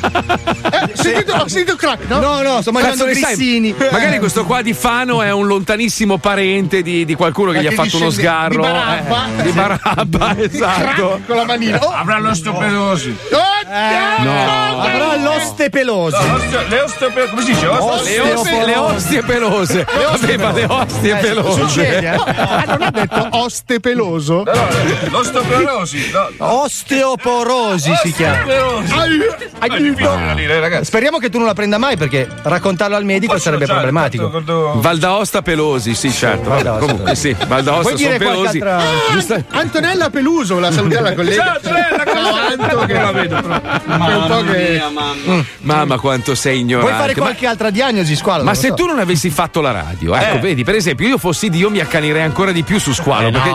eh, sentito, ho sentito crack, no? No, no, sto mangiando ne sai? grissini. Magari questo qua di Fano è un lontanissimo parente di, di qualcuno che Ma gli ha fatto uno sgarro. di Barabba. eh, di Barabba, [LAUGHS] esatto. Crack con la manina. Oh, Avrà l'osteoporosi. No. Avrà l'oste peloso. Le osteoporosi. Come si dice? Le ostie, le ostie pelose. Aveva le ostie pelose. Succede, eh? Ah, non ha detto oste peloso? L'osteoporosi. No. Osteoporosi si chiama. Ragazzi. Speriamo che tu non la prenda mai perché raccontarlo al medico sarebbe problematico. Val d'Aosta pelosi, sì, certo. Val d'Aosta. Comunque, sì, Val d'Aosta Puoi sono pelosi. altra- Giusta- Antonella Peluso, la salutiamo la collega. Ciao, Antonella, Anto, che Non la vedo. che un po' che Mamma, quanto sei ignorante. Vuoi fare Ma- qualche altra diagnosi, squalo? Ma se so. tu non avessi fatto la radio, ecco, Eh. vedi, per esempio, io fossi Dio, mi accanirei ancora di più su squalo. perché...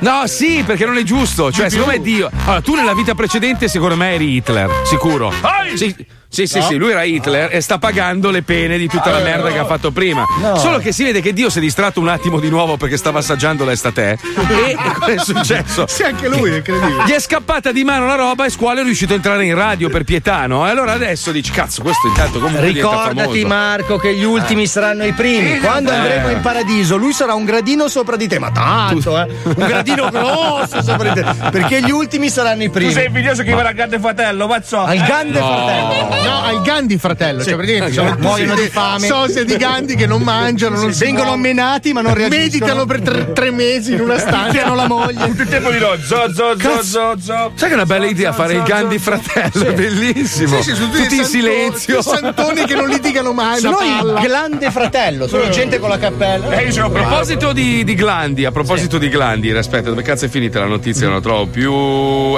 no. sì, perché non è giusto. Cioè, secondo me Dio. Allora, tu nella vita precedente, secondo me, eri Hitler, sicuro. Sì, Sì, sì, No? sì, lui era Hitler e sta pagando le pene di tutta la Eh, merda no. che ha fatto prima. No. Solo che si vede che Dio si è distratto un attimo di nuovo perché stava assaggiando l'estate. E cosa [LAUGHS] è successo? Sì, anche lui, è incredibile. Gli è scappata di mano la roba e Squalo è riuscito a entrare in radio per Pietano. E allora adesso dici, cazzo, questo intanto comunque Ricordati. Marco che gli ultimi saranno i primi. Quando Eh. andremo in paradiso, lui sarà un gradino sopra di te, ma tanto, eh. Un gradino [LAUGHS] grosso sopra di te. Perché gli ultimi saranno i primi. Tu sei invidioso che va al grande fratello, mazzo. Al grande No. fratello. No, al Gandhi fratello, Sì. cioè praticamente Sì. sono Muoiono tutti di fame. Sosie di Gandhi che non mangiano, non Sì, si vengono menati ma non reagiscono. Meditano per tre, tre mesi in una stanza. Hanno la moglie. Tutto il tempo di no, zo, zo, zo, zo, zo. Sai che è una bella idea fare il Gandhi fratello, è bellissimo. Sì, sì, sono tutti in santoni- silenzio. santoni che non litigano mai. Sono il grande fratello, sono gente con la cappella. Eh, A proposito di, di glandi, a proposito di glandi, aspetta, dove cazzo è finita la notizia? Non la trovo più.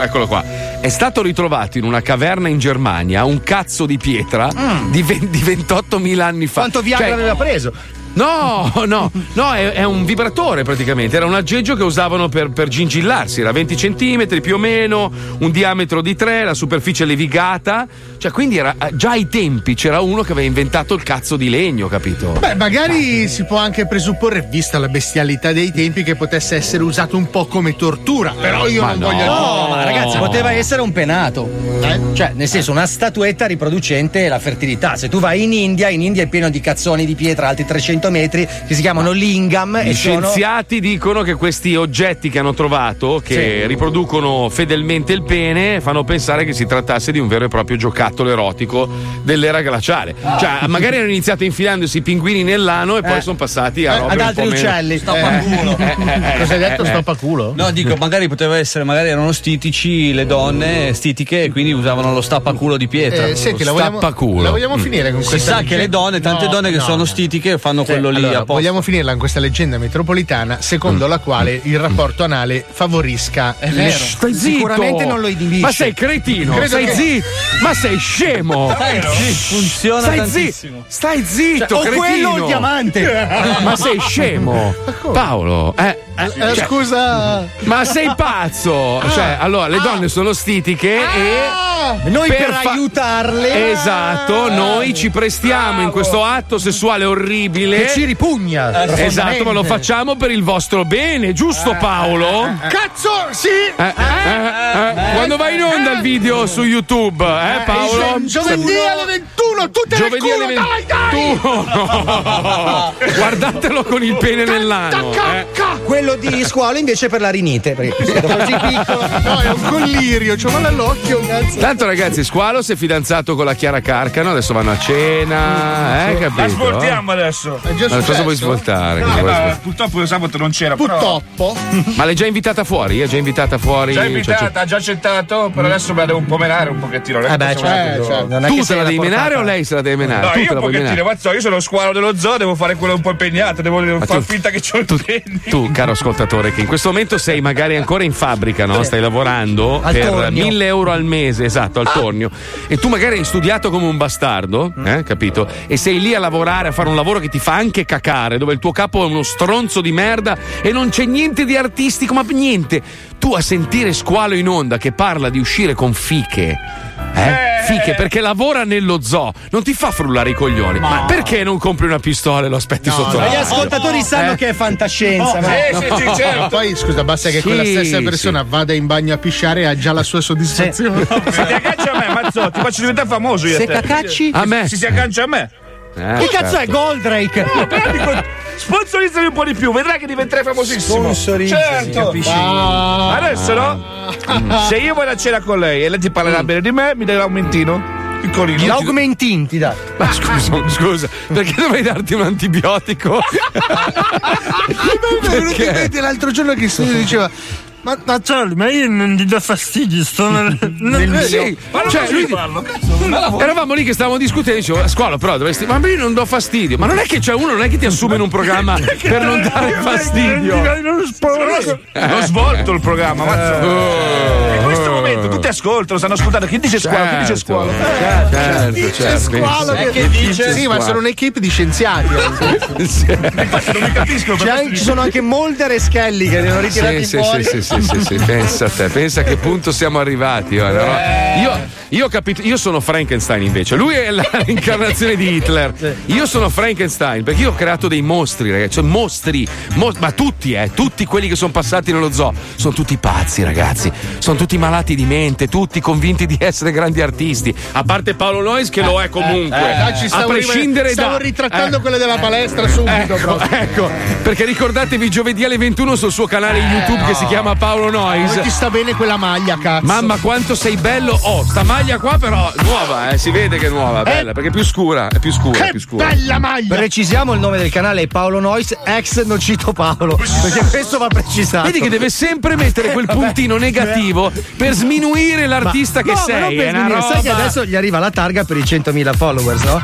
Eccolo qua. È stato ritrovato in una caverna in Germania un cazzo di pietra di, ve- di 28.000 anni fa. Quanto Viagra Cioè, aveva preso? No, no, no, è, è un vibratore praticamente. Era un aggeggio che usavano per, per gingillarsi. Era 20 centimetri più o meno, un diametro di 3, la superficie levigata. Cioè, quindi era eh, già ai tempi c'era uno che aveva inventato il cazzo di legno, capito? Beh, magari si può anche presupporre, vista la bestialità dei tempi, che potesse essere usato un po' come tortura. Però io Ma non no. voglio No, ma ragazzi, poteva essere un penato. Eh? Cioè, nel senso, una statuetta riproducente la fertilità. Se tu vai in India, in India è pieno di cazzoni di pietra alti 300 metri che si chiamano lingam Gli e sono. scienziati dicono che questi oggetti che hanno trovato, che Sì. riproducono fedelmente il pene, fanno pensare che si trattasse di un vero e proprio giocattolo erotico dell'era glaciale. Ah. Cioè, magari hanno iniziato infilandosi i pinguini nell'ano e poi Eh. sono passati a Eh, ad altri po' meno- uccelli. Stoppaculo. Eh, eh, eh, Cosa hai detto? eh, eh. Stoppaculo? No, dico, magari poteva essere, magari erano stitici le donne, stitiche, e quindi usavano lo stappaculo di pietra. Eh, senti, la vogliamo, Stappaculo. la vogliamo finire con Si questa sa che le donne, tante No, donne che no, sono no. stitiche fanno quello lì allora, vogliamo finirla in questa leggenda metropolitana secondo la quale il rapporto anale favorisca È vero. Stai zitto! Sicuramente non lo inibisce. Ma sei cretino! Credo stai che- zitto! Ma sei scemo! [LAUGHS] Stai zitto, funziona Stai tantissimo. zitto! Stai zitto, Cioè, o cretino! quello o il diamante. [LAUGHS] Ma sei scemo! Paolo, eh, Eh, cioè, scusa. ma sei pazzo! Cioè, allora, le donne sono stitiche e. Noi per, fa- aiutarle. Esatto, noi ci prestiamo in questo atto sessuale orribile. Che ci ripugna. Esatto, ma lo facciamo per il vostro bene, giusto Paolo? Cazzo, sì! Eh, eh, eh. Quando vai in onda il video su YouTube, eh Paolo? Giovedì alle 21, tutte le Giovedì culo, alle dai, dai! 21. [LAUGHS] Guardatelo con il pene nell'ano. eh. Quello di scuola invece per la rinite. Perché è così [LAUGHS] piccolo. No, è un collirio, c'ho male all'occhio, cazzo. Tanto ragazzi, Squalo si è fidanzato con la Chiara Carcano, adesso vanno a cena, eh, capito? La svoltiamo adesso. Ma cosa vuoi svoltare? Eh, Cosa vuoi ma purtroppo sabato non c'era. però- Purtroppo. Ma l'hai già invitata fuori? È già invitata fuori? Già Cioè, invitata, ha già accettato, però adesso me la devo un po' menare un pochettino. Eh beh, certo. devo- certo. Non è tu sei la devi portata- menare o lei se la deve menare? No, tu io te un pochettino, menare? mazzo, io sono lo squalo dello zoo, devo fare quello un po' impegnato, devo, devo Ma far tu- finta che c'ho il tu, tu, caro ascoltatore, che in questo momento sei magari ancora in fabbrica, no? Stai lavorando Al per tornio. 1000 euro al mese, esatto, al tornio. E tu magari hai studiato come un bastardo, eh, capito? E sei lì a lavorare, a fare un lavoro che ti fa anche cacare, dove il tuo capo è uno stronzo di merda e non c'è niente di artistico, ma niente. Tu a sentire squalo in onda che parla di uscire con fiche. Eh? Fiche perché lavora nello zoo, non ti fa frullare i coglioni. Ma perché non compri una pistola e lo aspetti sotto Ma gli ascoltatori sanno Eh? che è fantascienza. ma- Sì, sì, sì, [LAUGHS] Ma certo. poi scusa, basta che Sì, quella stessa persona vada in bagno a pisciare e ha già la sua soddisfazione. [LAUGHS] Se ti agganci a me, Mazzo, ti faccio diventare famoso io. Se cacacci? A me. Se si aggancia a me. Eh, Che cazzo è certo. Goldrake? No, però dico, sponsorizzami un po' di più, vedrai che diventerai famosissimo. Sponsorizzami, certo. capisci? Adesso no? Se io vado a cena con lei e lei ti parlerà bene di me, mi dai l'aumentino? Piccolino. L'augmentin ti dà. Ma scusa, [LAUGHS] scusa, perché dovrei darti un antibiotico? Mi è venuto in mente l'altro giorno che si diceva. Ma, ma Charlie, ma io non ti do fastidio, sto nel, [LAUGHS] nel Sì, Ma non cioè, lui- parlo, cazzo. Eravamo lì che stavamo discutendo, dicevo, a scuola però dovresti. Ma io non do fastidio. Ma non è che c'è uno, non è che ti assume in un programma [LAUGHS] per non dare fastidio. Non ho svolto il programma, mazzo. In questo momento tutti ascoltano, stanno ascoltando. Chi dice scuola? Chi dice scuola? Certo, certo. squalo benissimo. che dice? Sì, ma sono un'equipe di scienziati. [LAUGHS] Infatti non mi anche- ci sono anche Molder e Skelly che li hanno ritirati Sì, fuori. sì, sì, sì, sì, pensa a te, pensa a che punto siamo arrivati. no? Io, Io ho capito, io sono Frankenstein invece. Lui è l'incarnazione [LAUGHS] di Hitler. Io sono Frankenstein perché io ho creato dei mostri, ragazzi. Cioè, mostri, mo- ma tutti, eh, tutti quelli che sono passati nello zoo. Sono tutti pazzi, ragazzi. Sono tutti malati di mente, tutti convinti di essere grandi artisti. A parte Paolo Nois che lo è comunque. Eh, dai, ci a stavo, prescindere stavo da. ritrattando eh. quelle della palestra subito Ecco, ecco, perché ricordatevi giovedì alle 21 sul suo canale YouTube che si chiama Paolo Nois. Come ti sta bene quella maglia, cazzo. Mamma quanto sei bello! Oh, sta maglia qua però nuova, eh, si vede che è nuova, bella, perché è più scura, è più scura, è più scura. bella maglia! Precisiamo il nome del canale è Paolo Nois, ex Nocito Paolo. Perché questo va precisato. Vedi che deve sempre mettere quel [LAUGHS] puntino negativo per sminuire l'artista che no, ma sei. non per è una sminuire, Sai che roba- adesso gli arriva la targa per i 100.000 followers, no?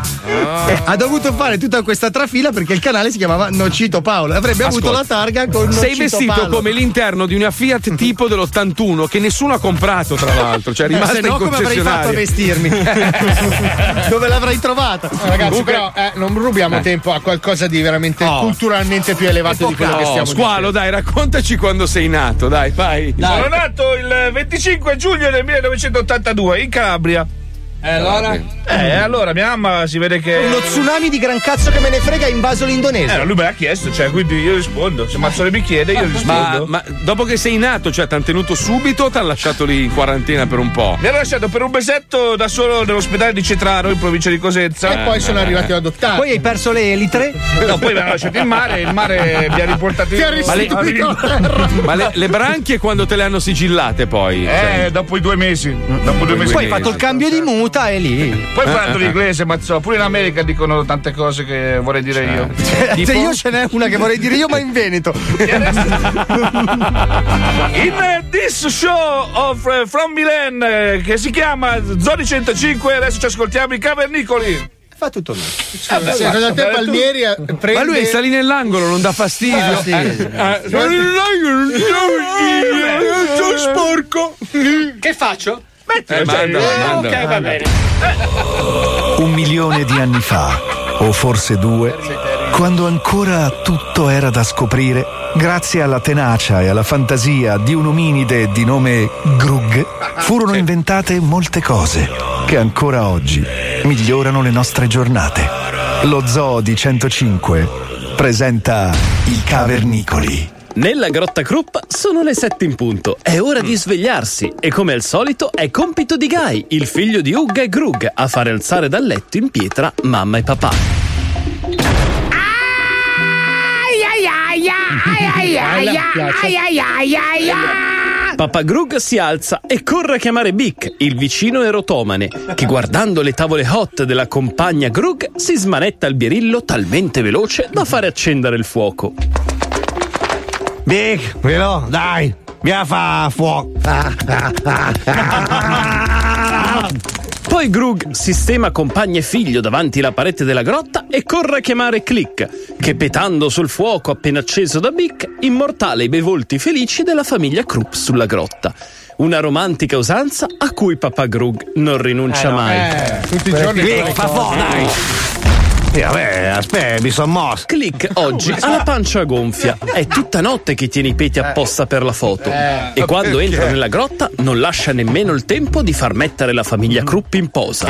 Eh, ha dovuto fare tutta questa trafila perché il canale si chiamava Nocito Paolo. Avrebbe avuto la Ascolta, targa con Sei Nocito vestito Paolo. come l'interno di una Fiat tipo dell'81 che nessuno ha comprato, tra l'altro. Cioè, è Eh, rimasta se no, come avrei fatto a vestirmi? [LAUGHS] Dove l'avrei trovata? No, ragazzi, Comunque- però eh, non rubiamo Eh. tempo a qualcosa di veramente Oh. culturalmente più elevato di quello che stiamo squalo, dai, raccontaci quando sei nato, dai, vai. Sono nato il 25 giugno del 1982 in Calabria. Eh, allora? Eh, allora mia mamma si vede che. Uno tsunami di gran cazzo che me ne frega ha invaso l'Indonesia. Eh, lui me l'ha chiesto, cioè, quindi io rispondo. Se Mazzone mi chiede, io Ma, rispondo. ma dopo che sei nato, cioè, t'hanno tenuto subito o t'hanno lasciato lì in quarantena per un po'? Mi hanno lasciato per un mesetto da solo nell'ospedale di Cetraro in provincia di Cosenza. E poi sono arrivati ad adottare. Poi hai perso le elitre? No, poi mi hanno lasciato in mare, il mare mi ha riportato Ti in restituito la terra. Ma le, le branchie quando te le hanno sigillate poi? Cioè, Eh, dopo i due mesi. Dopo due mesi. Poi hai fatto il cambio di muta e lì. Poi Eh, eh, l'inglese, mazzo. Pure in America dicono tante cose che vorrei dire io. Se io ce n'è una che vorrei dire io, ma in Veneto. In eh, this show of eh, From Milan eh, che si chiama Zoni 105, adesso ci ascoltiamo i cavernicoli. Fa tutto lui. Vabbè, Secondo te vabbè, Palmieri eh, prende Ma lui sta lì nell'angolo, non dà fastidio. Ah, sì. Eh, eh, nell'angolo, sono sporco. Che faccio? Eh, manda, manda. ok, va bene. Un milione di anni fa, o forse due, quando ancora tutto era da scoprire, grazie alla tenacia e alla fantasia di un ominide di nome Grug, furono inventate molte cose che ancora oggi migliorano le nostre giornate. Lo Zoo di 105 presenta i Cavernicoli. Nella grotta Krupp sono le sette in punto. È ora di svegliarsi e come al solito è compito di Guy, il figlio di Ugga e Grug, a fare alzare dal letto in pietra mamma e papà. Papà Grug si alza e corre a chiamare Bic, il vicino erotomane, che guardando le tavole hot della compagna Grug si smanetta il birillo talmente veloce da fare accendere il fuoco. Big, Velo, dai, mi fa fuoco. [LAUGHS] Poi Grug sistema compagna e figlio davanti alla parete della grotta e corre a chiamare Click, che petando sul fuoco appena acceso da Bic, immortala i bei volti felici della famiglia Krupp sulla grotta. Una romantica usanza a cui papà Grug non rinuncia Eh no, mai. eh, tutti i giorni Big, quelle fa fuoco, dai. Sì, vabbè, aspetta, mi sono mosso. Click oggi ha la pancia gonfia. È tutta notte che tiene i peti apposta per la foto. Eh, e quando entra nella grotta non lascia nemmeno il tempo di far mettere la famiglia Krupp in posa.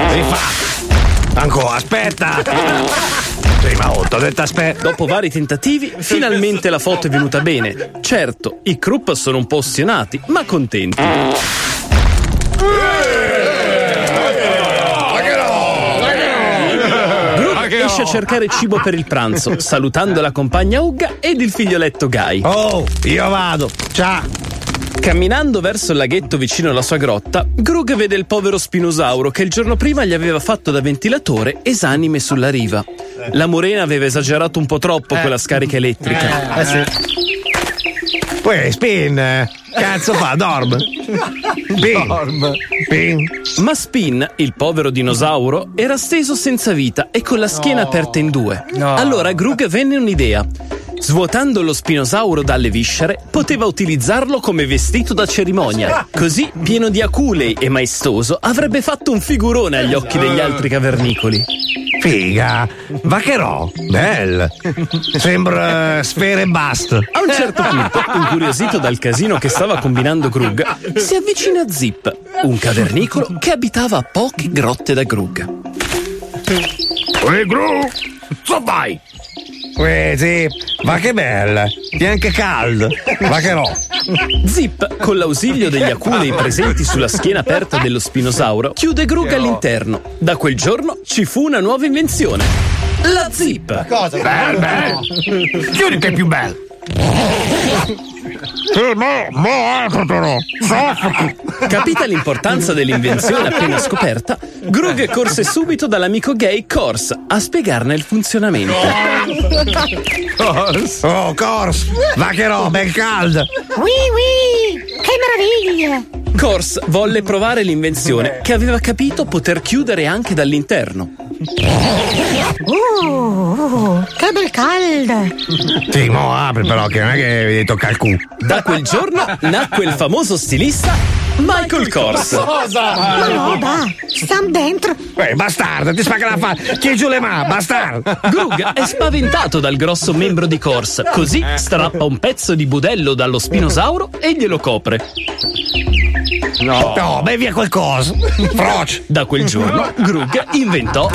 Ancora, aspetta. Sì, ma oh, t'ho detto aspetta. Dopo vari tentativi, finalmente la foto è venuta bene. Certo, i Krupp sono un po' ostinati, ma contenti. Groot esce a cercare cibo per il pranzo, [LAUGHS] salutando la compagna Ugga ed il figlioletto Guy. Oh, io vado. Ciao. Camminando verso il laghetto vicino alla sua grotta, Grug vede il povero spinosauro che il giorno prima gli aveva fatto da ventilatore esanime sulla riva. La morena aveva esagerato un po' troppo quella scarica elettrica. Eh, sì. Uè, Spin, eh, cazzo fa, dorm. [LAUGHS] Spin. Spin. Ma Spin, il povero dinosauro, era steso senza vita e con la schiena aperta in due. Allora Grug venne un'idea. Svuotando lo spinosauro dalle viscere, poteva utilizzarlo come vestito da cerimonia. Così, pieno di aculei e maestoso, avrebbe fatto un figurone agli occhi degli altri cavernicoli. Figa, vacherò, bel. Sembra sfere e basta. A un certo punto, incuriosito dal casino che stava combinando Grug, si avvicina a Zip, un cavernicolo che abitava a poche grotte da Grug. Ehi, Gru, so vai. Uè, sì, ma che bella. E anche caldo. Vacherò. Zip, con l'ausilio degli aculei presenti sulla schiena aperta dello spinosauro, chiude Grug all'interno. Da quel giorno ci fu una nuova invenzione. La Zip. Cosa? Bel, bel. Chiudi che è più bello. Sì, mo, mo. Soffocati. Capita l'importanza dell'invenzione appena scoperta, Grug corse subito dall'amico gay Kors a spiegarne il funzionamento. Oh, Cors, vacherò, ben caldo. Wii wii! Che meraviglia! Kors volle provare l'invenzione che aveva capito poter chiudere anche dall'interno. Uh, uh, che bel caldo! Sì, mo apri però che non è che vi tocca il cu. Da quel giorno nacque il famoso stilista Michael Kors. Ma no, va, stiamo dentro! Eh, bastardo, ti spacca la faccia. Chi giù le mani, bastardo. Grug è spaventato dal grosso membro di Kors, così strappa un pezzo di budello dallo spinosauro e glielo copre. No. No, beh, via qualcosa. Froce. Da quel giorno Grug inventò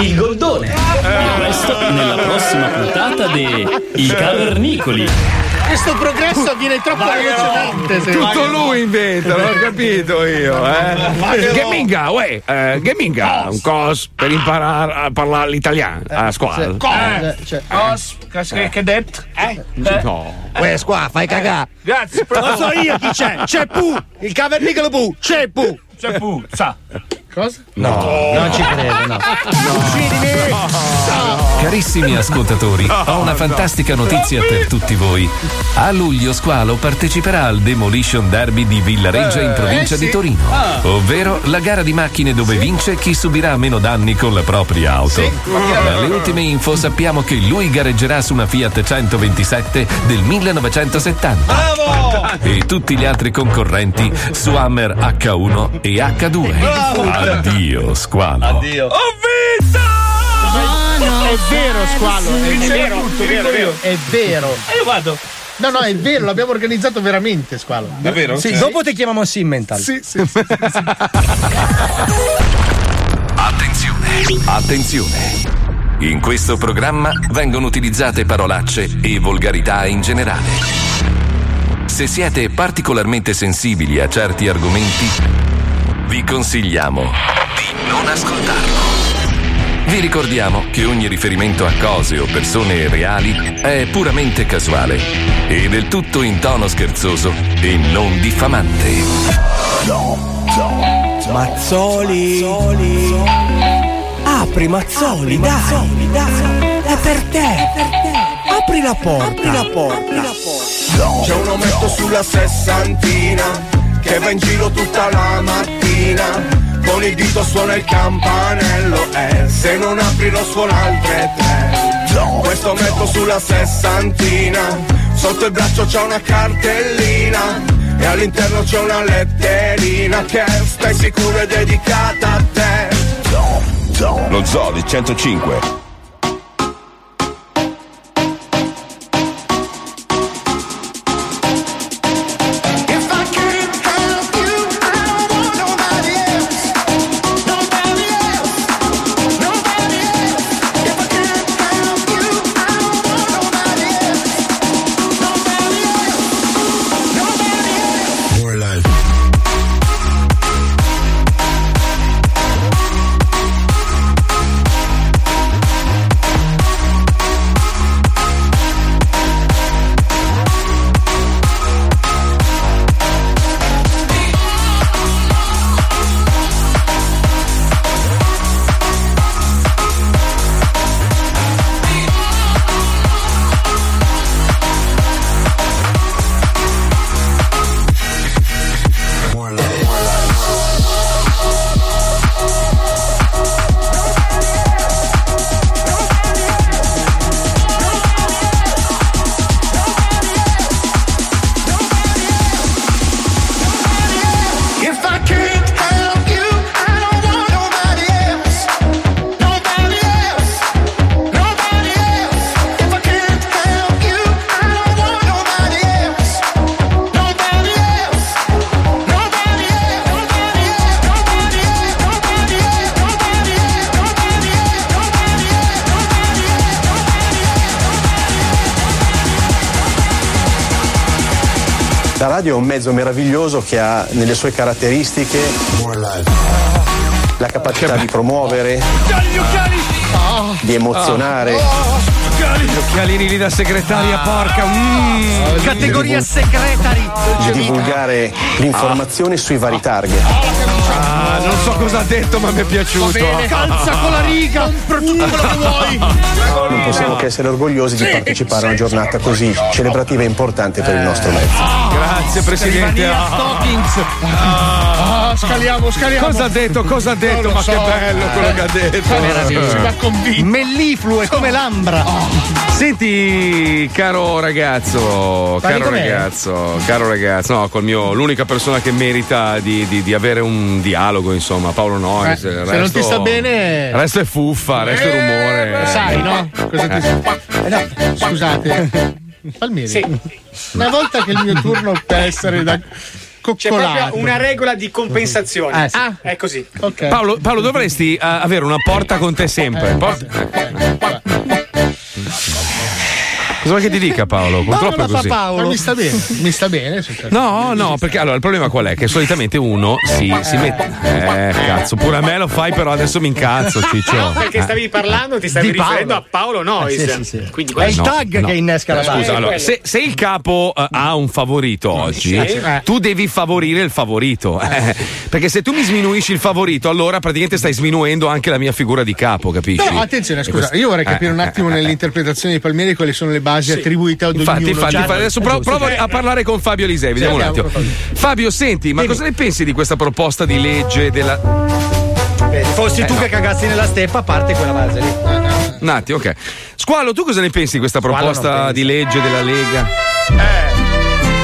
il goldone. Il resto nella prossima puntata di I Cavernicoli. Questo progresso avviene troppo velocemente. Tutto lui inventa, l'ho capito io, eh. Gaminga, uè, eh, Gaminga, un cos per imparare a parlare l'italiano a scuola. Eh, cioè, Cos, che, che detto? Eh? No. Uè, squa, fai cagà. Grazie, Lo so io chi c'è, c'è Pu, il cavernicolo Pu, c'è Pu. C'è Pu, sa. Cosa? No, non ci credo, no. Carissimi ascoltatori, ho una fantastica notizia per tutti voi. A luglio Squalo parteciperà al Demolition Derby di Villareggia in provincia eh sì. di Torino, Ah. ovvero la gara di macchine dove vince chi subirà meno danni con la propria auto. Dalle ultime info sappiamo che lui gareggerà su una Fiat 127 del 1970 e tutti gli altri concorrenti su Hammer H1 e H2. Bravo. Addio Squalo. Addio. È vero, squalo. È vero, tutto, vero, vero. È vero. E io vado. No, no, è vero, l'abbiamo organizzato veramente, squalo. Davvero? Sì, dopo ti chiamiamo Simmental. Sì, sì. Attenzione, attenzione. In questo programma vengono utilizzate parolacce e volgarità in generale. Se siete particolarmente sensibili a certi argomenti, vi consigliamo di non ascoltarlo. Vi ricordiamo che ogni riferimento a cose o persone reali è puramente casuale e del tutto in tono scherzoso e non diffamante. Mazzoli. Apri Mazzoli, dai, dai. È per te. Apri la porta. Apri la porta. C'è un ometto sulla sessantina che va in giro tutta la mattina. Con il dito suona il campanello e se non apri lo suona altre tre. Questo ometto sulla sessantina, sotto il braccio c'è una cartellina e all'interno c'è una letterina che stai sicuro è dedicata a te. Lo Zoo di 105. La radio è un mezzo meraviglioso che ha nelle sue caratteristiche la capacità di promuovere, di emozionare, Gli occhialini lì da segretaria, porca. Mm. Categoria secretary. di divulgare l'informazione sui vari target. Ah, non so cosa ha detto, ma mi è piaciuto. Calza con la riga, compra tutto quello che vuoi. Non possiamo che essere orgogliosi di partecipare a una giornata così celebrativa e importante per il nostro mezzo. Grazie, presidente. Scrivania Stockings. Ah, scaliamo, scaliamo. Cosa ha detto? Cosa ha detto? Ma so. che bello quello che ha detto. Meraviglioso. Convinto. Mellifluo è come l'ambra. Senti, caro ragazzo, Parli caro ragazzo, caro ragazzo, no, col mio, l'unica persona che merita di, di- di avere un dialogo, insomma, Paolo Noyes. Eh, se non ti sta bene- resto è fuffa, resto è rumore. Lo sai, no? Cosa ti... Eh. Eh, no, Scusate. Palmieri. Una volta che è il mio turno per essere da C'è coccolato. proprio una regola di compensazione. Ah, sì. È così. Paolo, Paolo, dovresti eh, avere una porta con te sempre. Por- Cosa vuoi che ti dica Paolo? [LAUGHS] Purtroppo è così. Ma mi sta bene, mi sta bene. No, no, perché allora il problema qual è? Che solitamente uno si, si mette. Eh, cazzo, pure a me lo fai, però adesso mi incazzo, Ciccio. No, perché stavi parlando, ti stavi Di Paolo. riferendo a Paolo Noyes. Eh, sì, sì, sì. Quindi È il questo- tag No, che no. innesca la Scusa, base. allora, se, se il capo eh, ha un favorito oggi, Sì. Eh. tu devi favorire il favorito. eh, perché se tu mi sminuisci il favorito, allora praticamente stai sminuendo anche la mia figura di capo, capisci? No, attenzione, scusa, io vorrei capire eh, un attimo eh, eh, nell'interpretazione di Palmieri quali sono le basi Sì. attribuite ad Infatti, ognuno. infatti, infatti, adesso è pro- provo a parlare con Fabio Lisei, vediamo un attimo. Fabio, senti, ma cosa ne pensi di questa proposta di legge della. Beh, fossi Eh, tu no. che cagassi nella steppa, a parte quella base lì. Un attimo, ok. Squalo, tu cosa ne pensi di questa Squalo proposta di legge della Lega?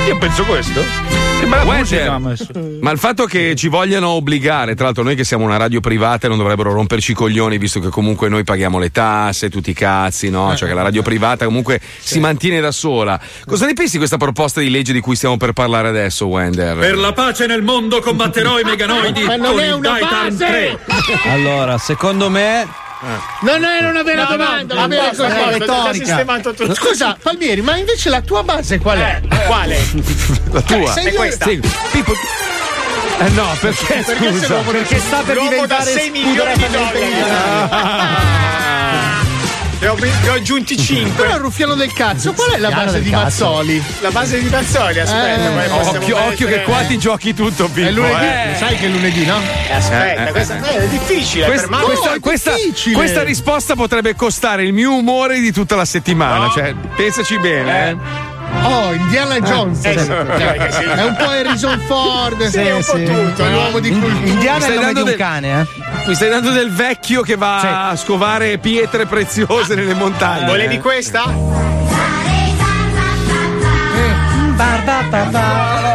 Io penso questo. Che bella Wender, musica. Ma il fatto che ci vogliano obbligare, tra l'altro noi che siamo una radio privata non dovrebbero romperci i coglioni visto che comunque noi paghiamo le tasse, tutti i cazzi, no? Cioè che la radio privata comunque si mantiene da sola. Cosa ne pensi di questa proposta di legge di cui stiamo per parlare adesso, Wender? Per la pace nel mondo combatterò i meganoidi Ma non con è una! 3. Allora, secondo me. Non era una vera No, domanda, no, una vera sistemato tutto. Scusa, Palmieri, ma invece la tua base qual è? Eh, quale? [LAUGHS] La tua? Sei È questa. Sì, Pippo- Eh no, perché, Perché scusa? Perché sta per L'uomo da diventare 6 milioni di dollari. Ne ho, ne ho aggiunti 5. Però Ruffiano del cazzo, qual è la Ruffiano base del di cazzo. Mazzoli? La base di Mazzoli, aspetta, Eh, poi possiamo Occhio, occhio che qua ti giochi tutto, Pippo. È lunedì, eh. sai che è lunedì, no? Eh, Aspetta, Eh, eh, questa eh. eh, è difficile. Questa, per me. questa- No, è questa- difficile. questa risposta potrebbe costare il mio umore di tutta la settimana. No. Cioè, pensaci bene. eh. Oh, Indiana Jones. eh, sì, sì. È un po' Harrison Ford. Sì, un po' tutto, È no? l'uomo di cultura. Indiana è Stai il nome dando di un del- cane, eh? Mi stai dando del vecchio che va a scovare pietre preziose nelle montagne. Volevi eh. questa?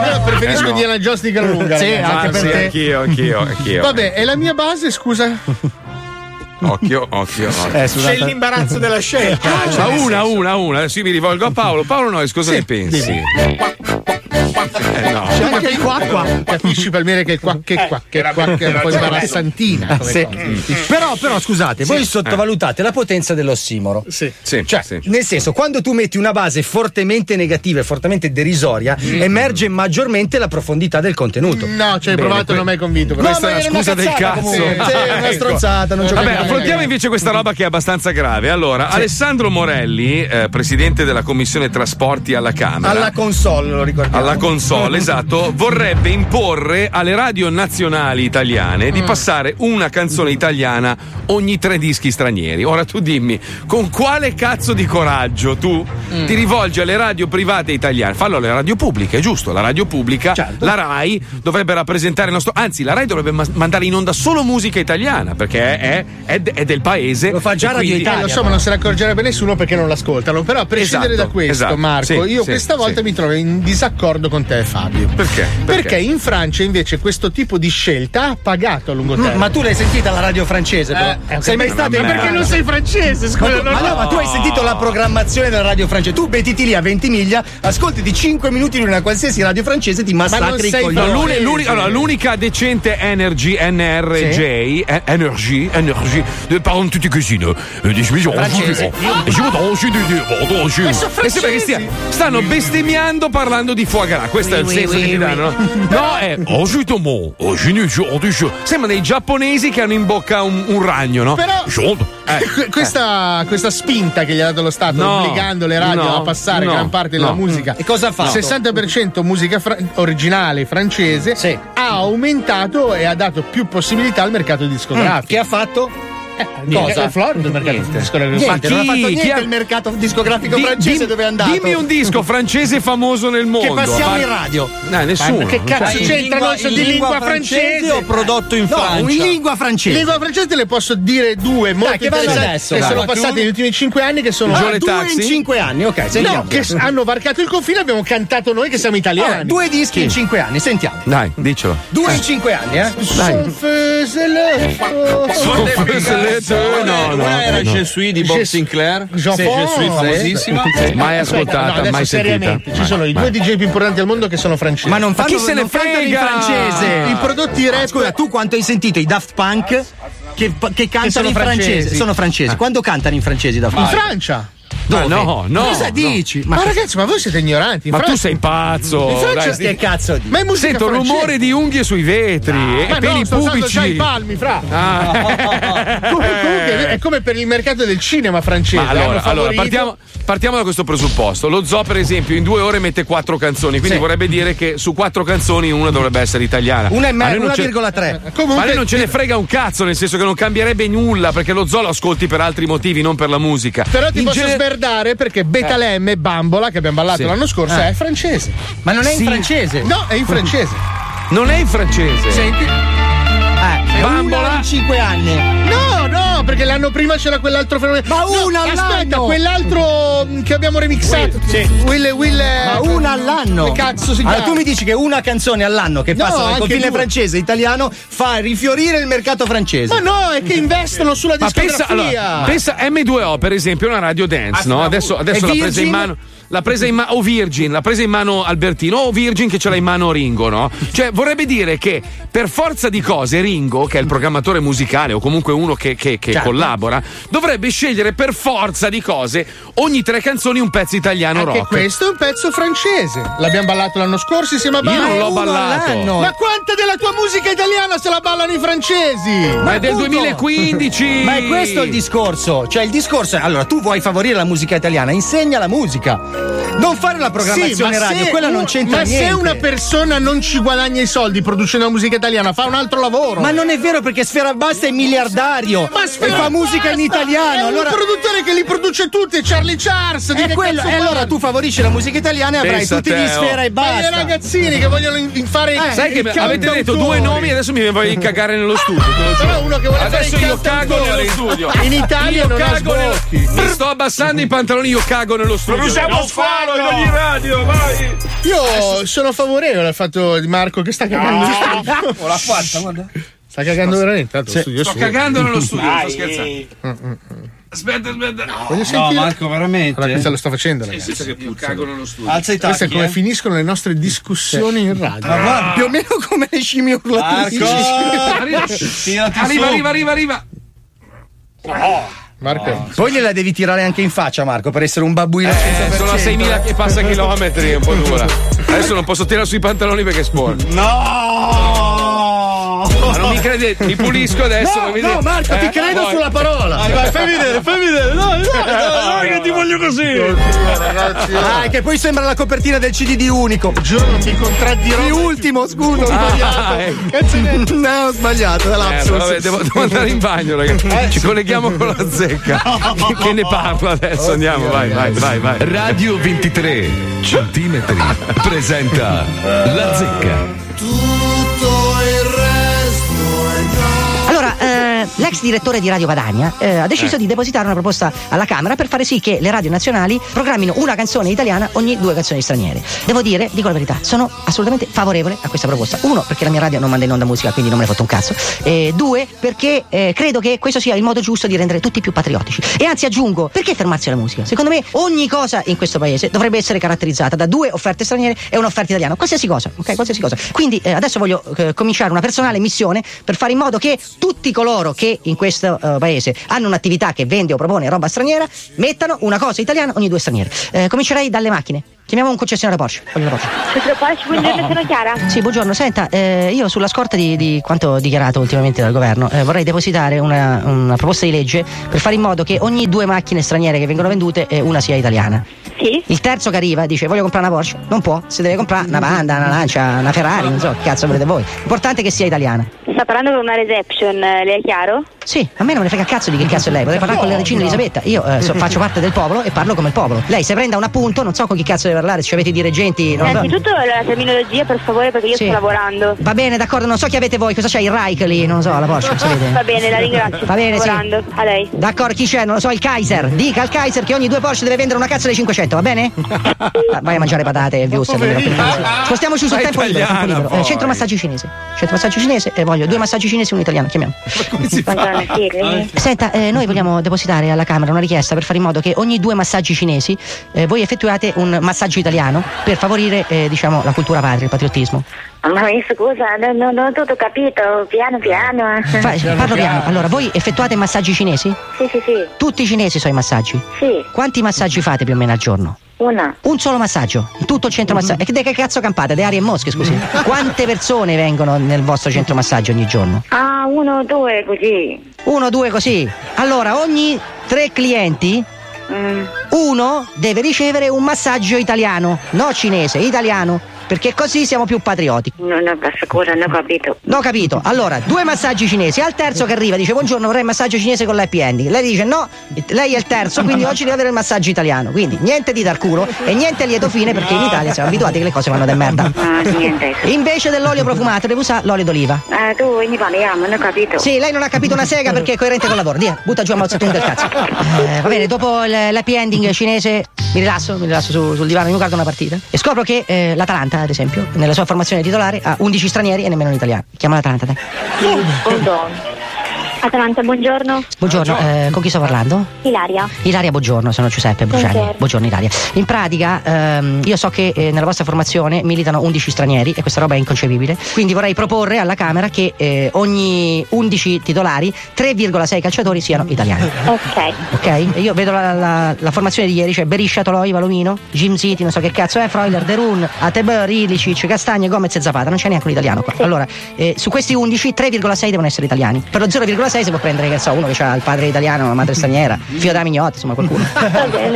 Io preferisco Eh, no. Indiana Jones di gran lunga. Sì, anche Ah, per sì, te. anch'io, anch'io, anch'io. Vabbè, e la mia base, scusa? Occhio, occhio, occhio. Eh, C'è l'imbarazzo della scelta. Ma Cioè, una, una, una. Adesso io mi rivolgo a Paolo. Paolo Nois, cosa ne pensi? Eh, no. C'è anche il qua qua. Capisci Palmieri che il qua che qua che qua che è un po' imbarazzantina. come Sì. cosa. Però, però, scusate, voi sottovalutate la potenza dell'ossimoro. Sì. Sì, Cioè, sì. nel senso, quando tu metti una base fortemente negativa e fortemente derisoria, emerge maggiormente la profondità del contenuto. No, ci hai Bene, provato, que- non mi hai convinto. Questa è una scusa del cazzo. Sì, è una Ecco. stronzata, non Vabbè, affrontiamo invece questa roba che è abbastanza grave. Allora, Alessandro Morelli, eh, presidente della commissione trasporti alla Camera. Alla console, lo ricordiamo. Alla console, esatto, vorrebbe imporre alle radio nazionali italiane Mm. di passare una canzone italiana ogni tre dischi stranieri. Ora tu dimmi, con quale cazzo di coraggio tu Mm. ti rivolgi alle radio private italiane? Fallo alle radio pubbliche, è giusto? La radio pubblica, Certo. la RAI dovrebbe rappresentare il nostro. Anzi, la RAI dovrebbe ma- mandare in onda solo musica italiana perché è, è- è del paese. Lo fa già Radio quindi- Italia. Eh, lo so, ma non se ne accorgerebbe nessuno perché non l'ascoltano. Però a prescindere Esatto, da questo, esatto. Marco, Sì, io sì, questa volta sì. mi trovo in disaccordo con te Fabio. Perché? Perché in Francia invece questo tipo di scelta ha pagato a lungo termine. Ma tu l'hai sentita la radio francese? però? Eh, sei mai ma stato in perché Francia? non sei francese? Ma, Scusa, tu, non- ma no, ma tu hai sentito la programmazione della radio francese? Tu mettiti lì a 20 miglia, ascolti di 5 minuti di una qualsiasi radio francese, ti massacri sei coglioni. No, l'uni- l'uni- allora, l'unica decente Energy NRJ eh, Energy Energy de parlons tutti così no? Eh. Eh, Ma sono E sembra che stia- stanno bestemmiando parlando di fuochi pagherà. Questo è il Oui, senso oui, che ti oui, danno. oui. No, è Ojinijo, Sembra dei giapponesi che hanno in bocca un, un ragno, no? Però-. Eh, Que- [LAUGHS] Questa, questa spinta che gli ha dato lo Stato, No, obbligando le radio no, a passare no, gran parte della musica, E cosa ha fatto? 60% musica fra- originale francese, ha aumentato e ha dato più possibilità al mercato discografico. Che ha fatto? Cosa? Florida il mercato discografico. Niente, non ha fatto niente ha- il mercato discografico Di- francese dim- dove è andato. Dimmi un disco francese famoso nel mondo. passiamo a in radio. No, nessuno. Ma che cazzo Cioè, c'entrano in di lingua francese o prodotto in No, Francia? in lingua francese. Lingua francese te le posso dire due molto che vanno interessanti adesso, che dai. sono Ma tu? passate negli ultimi cinque anni che sono Ah, due in cinque anni, ok, sentiamo. No, che hanno varcato il confine abbiamo cantato noi che siamo italiani. Allora, due dischi in cinque anni, sentiamo. Dai, dicelo. Due in cinque anni, eh? Son faisait le No, no, Una era no. Je suis di Bob Sinclair. Vabbè. famosissima. Mai ascoltata, no, mai sentita. seriamente, ci Mai, sono i due DJ più importanti al mondo che sono francesi. Ma non fanno, chi se ne cantano in frega? francese. I prodotti rap Scusa, tu quanto hai sentito i Daft Punk che, che cantano sono in francese? francesi. Sono francesi. Quando cantano in francese Daft in Punk? Francia. Ma no, no. Cosa no. dici? Ma, ragazzi, ma voi siete ignoranti. Ma tu Francia- sei pazzo. In Francia dai. Che cazzo di? Ma è musica Sento francese. rumore di unghie sui vetri e Ma peli no, pubici. già i palmi, fra. Ah. Come- [LAUGHS] comunque è come per il mercato del cinema francese. Ma allora, allora partiamo, partiamo da questo presupposto. Lo zoo, per esempio, in due ore mette quattro canzoni, quindi Sì. vorrebbe dire che su quattro canzoni una dovrebbe essere italiana. Una e Ma me- noi non ce- 1,3. [LAUGHS] Comunque- Ma lei non ce ne frega un cazzo, nel senso che non cambierebbe nulla, perché lo zoo lo ascolti per altri motivi, non per la musica. Però ti In posso sverdare perché Betalemme e Bambola, che abbiamo ballato Sì. l'anno scorso, Eh. è francese. Ma non è in Sì. francese? No, è in francese. Non è in francese. Senti. Eh, Bambola. cinque anni. No, perché l'anno prima c'era quell'altro fenomeno. Ma No, una Aspetta, all'anno. quell'altro mm, che abbiamo remixato. Sì. Will, Will. Ma una all'anno. Come cazzo si chiama? Allora tu mi dici che una canzone all'anno che No, passa dal confine due. francese e italiano fa rifiorire il mercato francese. Ma no, è che investono sulla Ma discografia. pensa, allora, pensa M2O, per esempio, è una radio dance, no? Adesso, adesso l'ha presa in mano. L'ha presa in mano, o Virgin, l'ha presa in mano Albertino, o Virgin che ce l'ha in mano Ringo, no? Cioè, vorrebbe dire che per forza di cose Ringo, che è il programmatore musicale o comunque uno che, che- che Certo. collabora, dovrebbe scegliere per forza di cose ogni tre canzoni un pezzo italiano Anche rock. questo è un pezzo francese. L'abbiamo ballato l'anno scorso insieme a Io non l'ho ballato. all'anno. Ma quanta della tua musica italiana se la ballano i francesi? Ma è del appunto. 2015! [LAUGHS] Ma è questo il discorso. Cioè, il discorso è: allora, tu vuoi favorire la musica italiana, insegna la musica. Non fare la programmazione Sì, ma radio, quella non un- c'entra Ma niente. se una persona non ci guadagna i soldi producendo la musica italiana, fa un altro lavoro. Ma non è vero perché Sfera Basta è miliardario Ma e Sfera fa musica in Basta italiano. È allora un produttore che li produce tutti, è Charlie Charles. di è che quello, e allora tu favorisci la musica italiana e avrai Pensa tutti te, gli Sfera oh. e Ma i basta. ragazzini che vogliono in- in fare Eh, Sai che avete detto due nomi e adesso mi voglio di cagare nello studio. lo giuro. Però uno che vuole Adesso fare io cago nello studio. In Italia io non cago nello... Mi sto abbassando i pantaloni, io cago nello studio. Non usiamo sfalo in ogni radio, vai! Io sono favorevole al fatto di Marco che sta cagando. Ho la fatta, guarda. Sta cagando veramente. Tanto studio è Sto cagando nello studio, sto Dai. scherzando. Aspetta, aspetta. Voglio No, sentire. Marco, veramente. Allora, questa lo sto facendo, ragazzi. Pensa che io cago nello studio. Alza i Questo è tacchi. come eh. finiscono le nostre discussioni in radio. Ma guarda, Più o meno come le scimmie urlatrici. Marco! [LAUGHS] Arriva, arriva, arriva, arriva, arriva. Marco. Poi gliela devi tirare anche in faccia, Marco, per essere un babbuino Eh, 100%. sono a 6.000 che passa chilometri, è un po' dura. Adesso non posso tirare sui pantaloni perché è sporco. No! Ma non mi credete, mi pulisco adesso. No, non mi no, Marco, ti Eh, credo poi- sulla parola. Vai, vai, fai vedere, fai vedere. Dai, dai, dai, dai, che ti voglio così. ragazzi. Ah, che poi sembra la copertina del CD di Unico. Giuro, mi contraddirò. Di ultimo, scusa, ho Ah, sbagliato. ecco. Cazzo ne- No, ho sbagliato, è Eh, lapsus. vabbè, devo, devo andare in bagno, ragazzi. Ci colleghiamo con la zecca. [LAUGHS] che ne parla adesso? Andiamo, vai, vai, vai, vai. Radio 23 centimetri presenta La Zecca. L'ex direttore di Radio Padania eh, ha deciso di depositare una proposta alla Camera per fare sì che le radio nazionali programmino una canzone italiana ogni due canzoni straniere. Devo dire, dico la verità, sono assolutamente favorevole a questa proposta. Uno, perché la mia radio non manda in onda musica, quindi non me ne fotte un cazzo. E due, perché eh, credo che questo sia il modo giusto di rendere tutti più patriottici. E anzi aggiungo, perché fermarsi alla musica? Secondo me ogni cosa in questo paese dovrebbe essere caratterizzata da due offerte straniere e un'offerta italiana. Qualsiasi cosa, ok? Qualsiasi cosa. Quindi eh, adesso voglio eh, cominciare una personale missione per fare in modo che tutti coloro che in questo eh, paese hanno un'attività che vende o propone roba straniera mettano una cosa italiana ogni due straniere. Eh, comincerei dalle macchine. Chiamiamo un concessionario Porsche. Voglio la Porsche. Centro Porsche, buongiorno, sono Chiara. Sì, buongiorno. Senta, eh, io sulla scorta di, di quanto dichiarato ultimamente dal governo, eh, vorrei depositare una, una proposta di legge per fare in modo che ogni due macchine straniere che vengono vendute, eh, una sia italiana. Sì. Il terzo che arriva dice voglio comprare una Porsche, non può, si deve comprare una Panda, una Lancia, una Ferrari, non so che cazzo volete voi. L'importante è che sia italiana. Sta parlando con una reception, eh, le è chiaro? Sì, a me non me ne frega cazzo di che cazzo è lei, potrei parlare con la regina Elisabetta. Io eh, so- [LAUGHS] faccio parte del popolo e parlo come il popolo. Lei se prenda un appunto, non so con chi cazzo deve parlare, se avete i dirigenti. Non. Innanzitutto la terminologia, per favore, perché io Sì. sto lavorando. Va bene, d'accordo, non so chi avete voi, cosa c'è il Reich lì, non so, la Porsche, sapete. [LAUGHS] Va bene, la ringrazio. Va bene, sto sì. lavorando. A lei. D'accordo, chi c'è? Non lo so, il Kaiser. Dica al Kaiser che ogni due Porsche deve vendere una cazzo delle 500, va bene? [LAUGHS] Ah, Vai a mangiare patate e wurstel. Spostiamoci sul Ma tempo libero. italiana, tempo libero. Eh, centro massaggi cinese. Centro massaggi cinese e voglio due massaggi cinesi e un italiano, chiamiamo. Buongiorno, sì, lei- Senta, eh, noi vogliamo depositare alla Camera una richiesta per fare in modo che ogni due massaggi cinesi eh, voi effettuate un massaggio italiano per favorire eh, diciamo, la cultura patria, il patriottismo. Ma mi scusa, non, non ho tutto capito, piano piano. Fa- parlo piano. Allora, voi effettuate massaggi cinesi? Sì, sì, sì. Tutti i cinesi sono i massaggi? Sì, Quanti massaggi fate più o meno al giorno? una. Un solo massaggio, in tutto il centro massaggio. E che, che cazzo campate? De aria e mosche, scusi. [LAUGHS] Quante persone vengono nel vostro centro massaggio ogni giorno? Ah, uno, due, così. Uno, due, così. Allora, ogni tre clienti, uno deve ricevere un massaggio italiano, no cinese, italiano. Perché così siamo più patrioti. No, no, scusa, non ho capito. No, capito. Allora, due massaggi cinesi. Al terzo che arriva dice buongiorno, vorrei il massaggio cinese con l'happy ending. Lei dice no, lei è il terzo, quindi oggi deve avere il massaggio italiano. Quindi niente di dar culo e niente lieto fine perché in Italia siamo abituati che le cose vanno da merda. Ah, niente. Invece dell'olio profumato deve usare l'olio d'oliva. Ah, tu, quindi parliamo, non ho capito. Sì, lei non ha capito una sega perché è coerente col lavoro. Dia, butta giù a mozzatura del cazzo. Eh, va bene, dopo l'happy ending cinese mi rilasso, mi rilasso su- sul divano, mi guardo una partita e scopro che eh, l'Atalanta, ad esempio, nella sua formazione titolare ha 11 stranieri e nemmeno un italiano. Chiama l'Atalanta, dai. Atalanta, buongiorno. Buongiorno, eh, con chi sto parlando? Ilaria. Ilaria, buongiorno, sono Giuseppe Bruciani. Buongiorno. Buongiorno Ilaria. In pratica, ehm, io so che eh, nella vostra formazione militano 11 stranieri e questa roba è inconcepibile. Quindi vorrei proporre alla Camera che eh, ogni 11 titolari, 3,6 calciatori siano italiani. Ok. Ok? Io vedo la, la- la formazione di ieri, cioè Beriscia, Toloi, Valomino, Jim City, non so che cazzo è, Freuler, Derun, Atebeur, Ilicic, Castagne, Gomez e Zapata. Non c'è neanche un italiano qua. Allora, eh, su questi 11, 3,6 devono essere italiani. Per lo 0,6 si può prendere, che so, uno che ha il padre italiano, una madre straniera, [LAUGHS] figlio della mignotta, insomma qualcuno.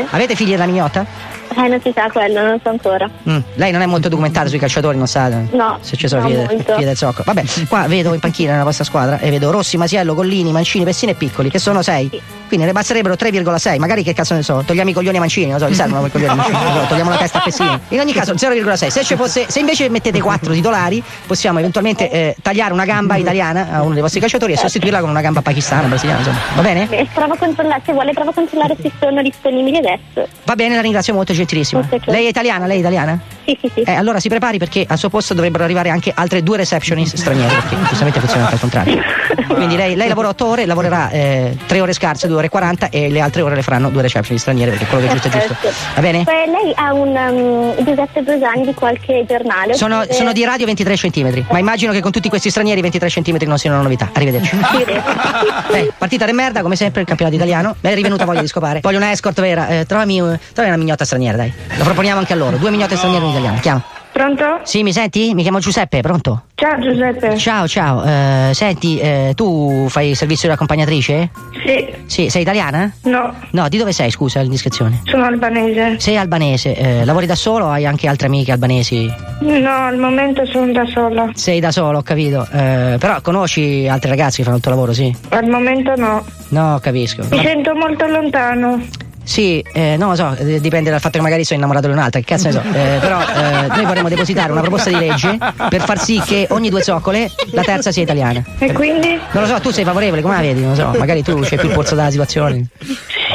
Avete figli della mignotta? Eh, non si sa quello, non so ancora. Mm. Lei non è molto documentato sui calciatori, non sa No, se ci sono figlie, molto. figlie del zocco. Vabbè, qua vedo in panchina nella vostra squadra e vedo Rossi, Masiello, Gollini, Mancini, Pessini e Piccoli, che sono 6. Quindi ne basterebbero 3,6. Magari che cazzo ne so, togliamo i coglioni a Mancini, non so, gli servono quei coglioni a Mancini, non so, togliamo la testa a Pessini. In ogni caso 0,6. Se, ci fosse, se invece mettete 4 titolari, possiamo eventualmente eh, tagliare una gamba italiana a uno dei vostri calciatori e sostituirla con una gamba pakistana, brasiliana, insomma. Va bene? Eh, controllare, se vuole provo a controllare se sono disponibili adesso. Va bene, la ringrazio molto, gentilissima. Lei è italiana? Lei è italiana? Sì, sì, sì. Eh, allora si prepari perché al suo posto dovrebbero arrivare anche altre due receptionist straniere, perché giustamente funziona al contrario. [LAUGHS] Quindi lei, lei lavora 8 ore, lavorerà 3 ore scarse, 2 ore e 40 e le altre ore le faranno due receptionist straniere perché quello che è giusto è giusto. Va bene? Poi lei ha un um, Giuseppe Brusani di qualche giornale. Sono, oppure- sono di radio 23 cm, ma immagino che con tutti questi stranieri 23 cm non siano una novità. Arrivederci. [LAUGHS] Eh, partita di merda, come sempre, il campionato italiano. Mi è rivenuta voglia di scopare. Voglio una escort vera. Eh, trovami, trovami una mignotta straniera, dai. Lo proponiamo anche a loro. Due mignotte straniere in italiano. Chiama. Pronto? Sì, mi senti? Mi chiamo Giuseppe, pronto? Ciao Giuseppe. Ciao, ciao. Eh, senti, eh, tu fai il servizio di accompagnatrice? Sì. Sì, sei italiana? No, No, di dove sei, scusa, l'indiscrezione? sono albanese. Sei albanese, eh, lavori da solo o hai anche altre amiche albanesi? No, al momento sono da sola. Sei da solo, ho capito. Eh, però conosci altri ragazzi che fanno il tuo lavoro, sì? Al momento no. No, capisco. Mi sento molto lontano. Sì, eh, non lo so, eh, dipende dal fatto che magari sono innamorato di un'altra, che cazzo ne so. Eh, però eh, noi vorremmo depositare una proposta di legge per far sì che ogni due zoccole la terza sia italiana. E quindi? Non lo so, tu sei favorevole, come la vedi? Non lo so, magari tu c'è più il polso della situazione.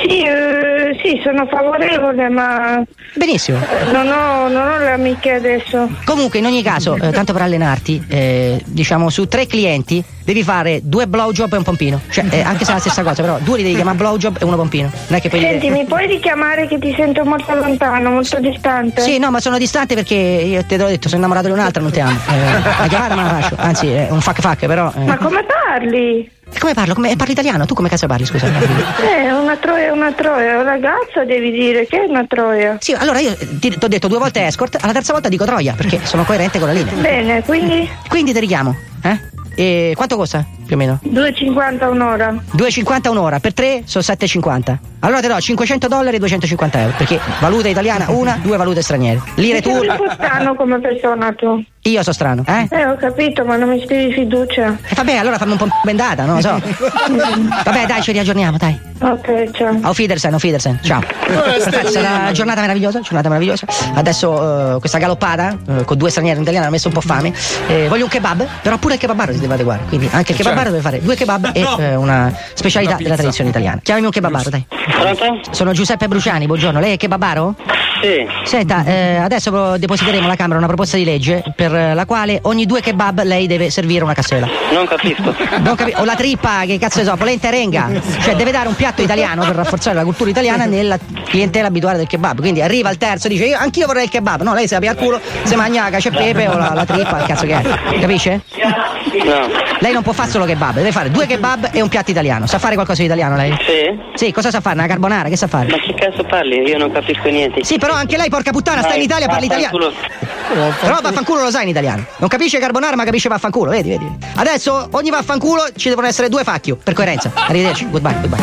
Sì, eh, sì, sono favorevole, ma Benissimo. non ho, non ho le amiche adesso. Comunque, in ogni caso, eh, tanto per allenarti, eh, diciamo su tre clienti devi fare due blowjob e un pompino. Cioè, eh, anche se è la stessa cosa, però due li devi chiamare blowjob e uno pompino. Non è che poi Senti, mi puoi richiamare che ti sento molto lontano, molto distante? Sì, no, ma sono distante perché io te l'ho detto, sono innamorato di un'altra, non ti amo. Eh, la chiamata me la faccio, anzi, è un fuck fuck, però. eh. Ma come parli? Come parlo? Come, parli italiano? Tu come cazzo parli, scusa? [LAUGHS] Eh, una troia, una troia, ragazza devi dire che è una troia. Sì, allora io ti ho detto due volte escort, alla terza volta dico troia, perché sono coerente con la linea. Bene, quindi Quindi ti richiamo, eh? E quanto costa, più o meno? 2,50 un'ora. 2,50 un'ora, per tre sono 7,50. Allora ti do 500 dollari e 250 euro, perché valuta italiana una, due valute straniere. Lire tu. Sei un po' strano come persona tu. Io sono strano, eh? Eh, ho capito, ma non mi ispiri fiducia. E vabbè, allora fammi un po' bendata, non lo so. vabbè, dai, ci riaggiorniamo, dai. Ok, ciao. Auf Wiedersehen, auf Wiedersehen. Ciao. Sarà una giornata meravigliosa, giornata meravigliosa. Adesso eh, questa galoppata eh, con due stranieri in italiano ha messo un po' fame. Eh, voglio un kebab, però pure il kebabaro si deve adeguare. Quindi anche il kebabaro deve fare due kebab e No. eh, una specialità Una della tradizione italiana. Chiamami un kebabaro, dai. Sono Giuseppe Bruciani, buongiorno. Lei è kebabaro? Sì. Senta, eh, adesso depositeremo alla Camera una proposta di legge per eh, la quale ogni due kebab lei deve servire una cassella. Non capisco. Non capi- o la trippa, che cazzo ne so, polenta e renga. Cioè deve dare un piatto italiano per rafforzare la cultura italiana nella clientela abituale del kebab. Quindi arriva il terzo e dice io anch'io vorrei il kebab. No, lei si apre al culo, se mangia la cacio e pepe o la, la trippa, il cazzo che è. Capisce? No. Lei non può fare solo kebab, deve fare due kebab e un piatto italiano. Sa fare qualcosa di italiano lei? Sì. Sì, cosa sa fare? Una carbonara, che sa fare? Ma che cazzo parli? Io non capisco niente. Sì, però anche lei, porca puttana, sta in Italia, parla italiano. Però vaffanculo lo sai in italiano. Non capisce carbonara, ma capisce vaffanculo. Vedi, vedi. Adesso ogni vaffanculo ci devono essere due facchio, per coerenza. Arrivederci, goodbye, goodbye.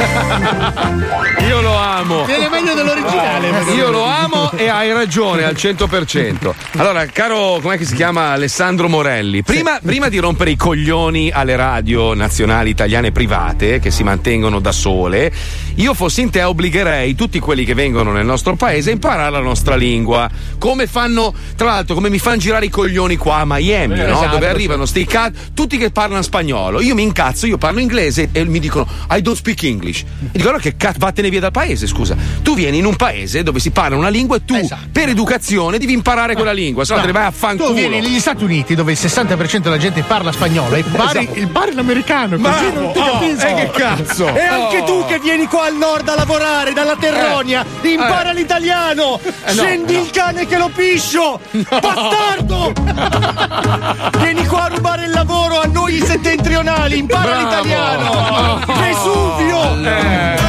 [LAUGHS] Io lo amo. Viene meglio dell'originale. Io lo amo e hai ragione al 100%. Allora, caro, com'è che si chiama Alessandro Morelli? Prima, prima di rompere i coglioni alle radio nazionali italiane private che si mantengono da sole, io fossi in te obbligherei tutti quelli che vengono nel nostro paese a imparare la nostra lingua. Come fanno, tra l'altro, come mi fanno girare i coglioni qua a Miami, Eh, no? esatto, Dove arrivano sti cazzo, tutti che parlano spagnolo. Io mi incazzo, io parlo inglese e mi dicono I don't speak English. E dico allora che cazzo, vattene via dal paese, scusa. Tu vieni in un paese dove si parla una lingua e tu, per educazione, devi imparare quella lingua, se no, te ne vai a fanculo. Tu vieni negli Stati Uniti dove il 60% della gente parla spagnolo e pari, Esatto. il parli l'americano, così Bravo, non ti oh, capisco. e che cazzo? E anche Oh. tu che vieni qua al nord a lavorare dalla Terronia, impara Eh. l'italiano! Eh, no, Scendi no. il cane che lo piscio! Bastardo! [LAUGHS] vieni qua a rubare il lavoro a noi settentrionali, impara Bravo. l'italiano! Vesuvio! Eh.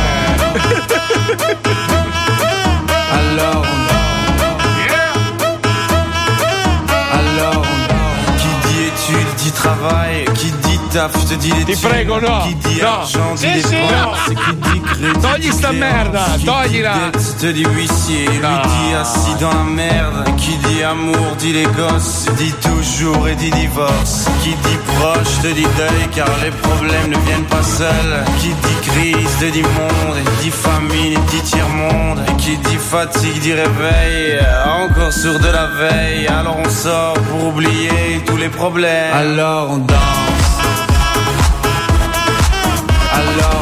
Alors, qui dit études dit travail, qui dit taf, je te dis les Ti prego, no. Qui dit No. argent Sì, dit sì, no. qui dit crédit. Togli sta merda, toglila. te dit huissier, lui dit assis dans la merde. Qui dit amour dit les gosses, dit toujours et dit divorce. Qui dit proche te dit deuil car les problèmes ne viennent pas seuls. Qui dit crise te dit monde, et dit famine et dit tiers-monde. Et qui dit fatigue dit réveil, encore sur de la veille. Alors on sort pour oublier tous les problèmes. Alors on danse. love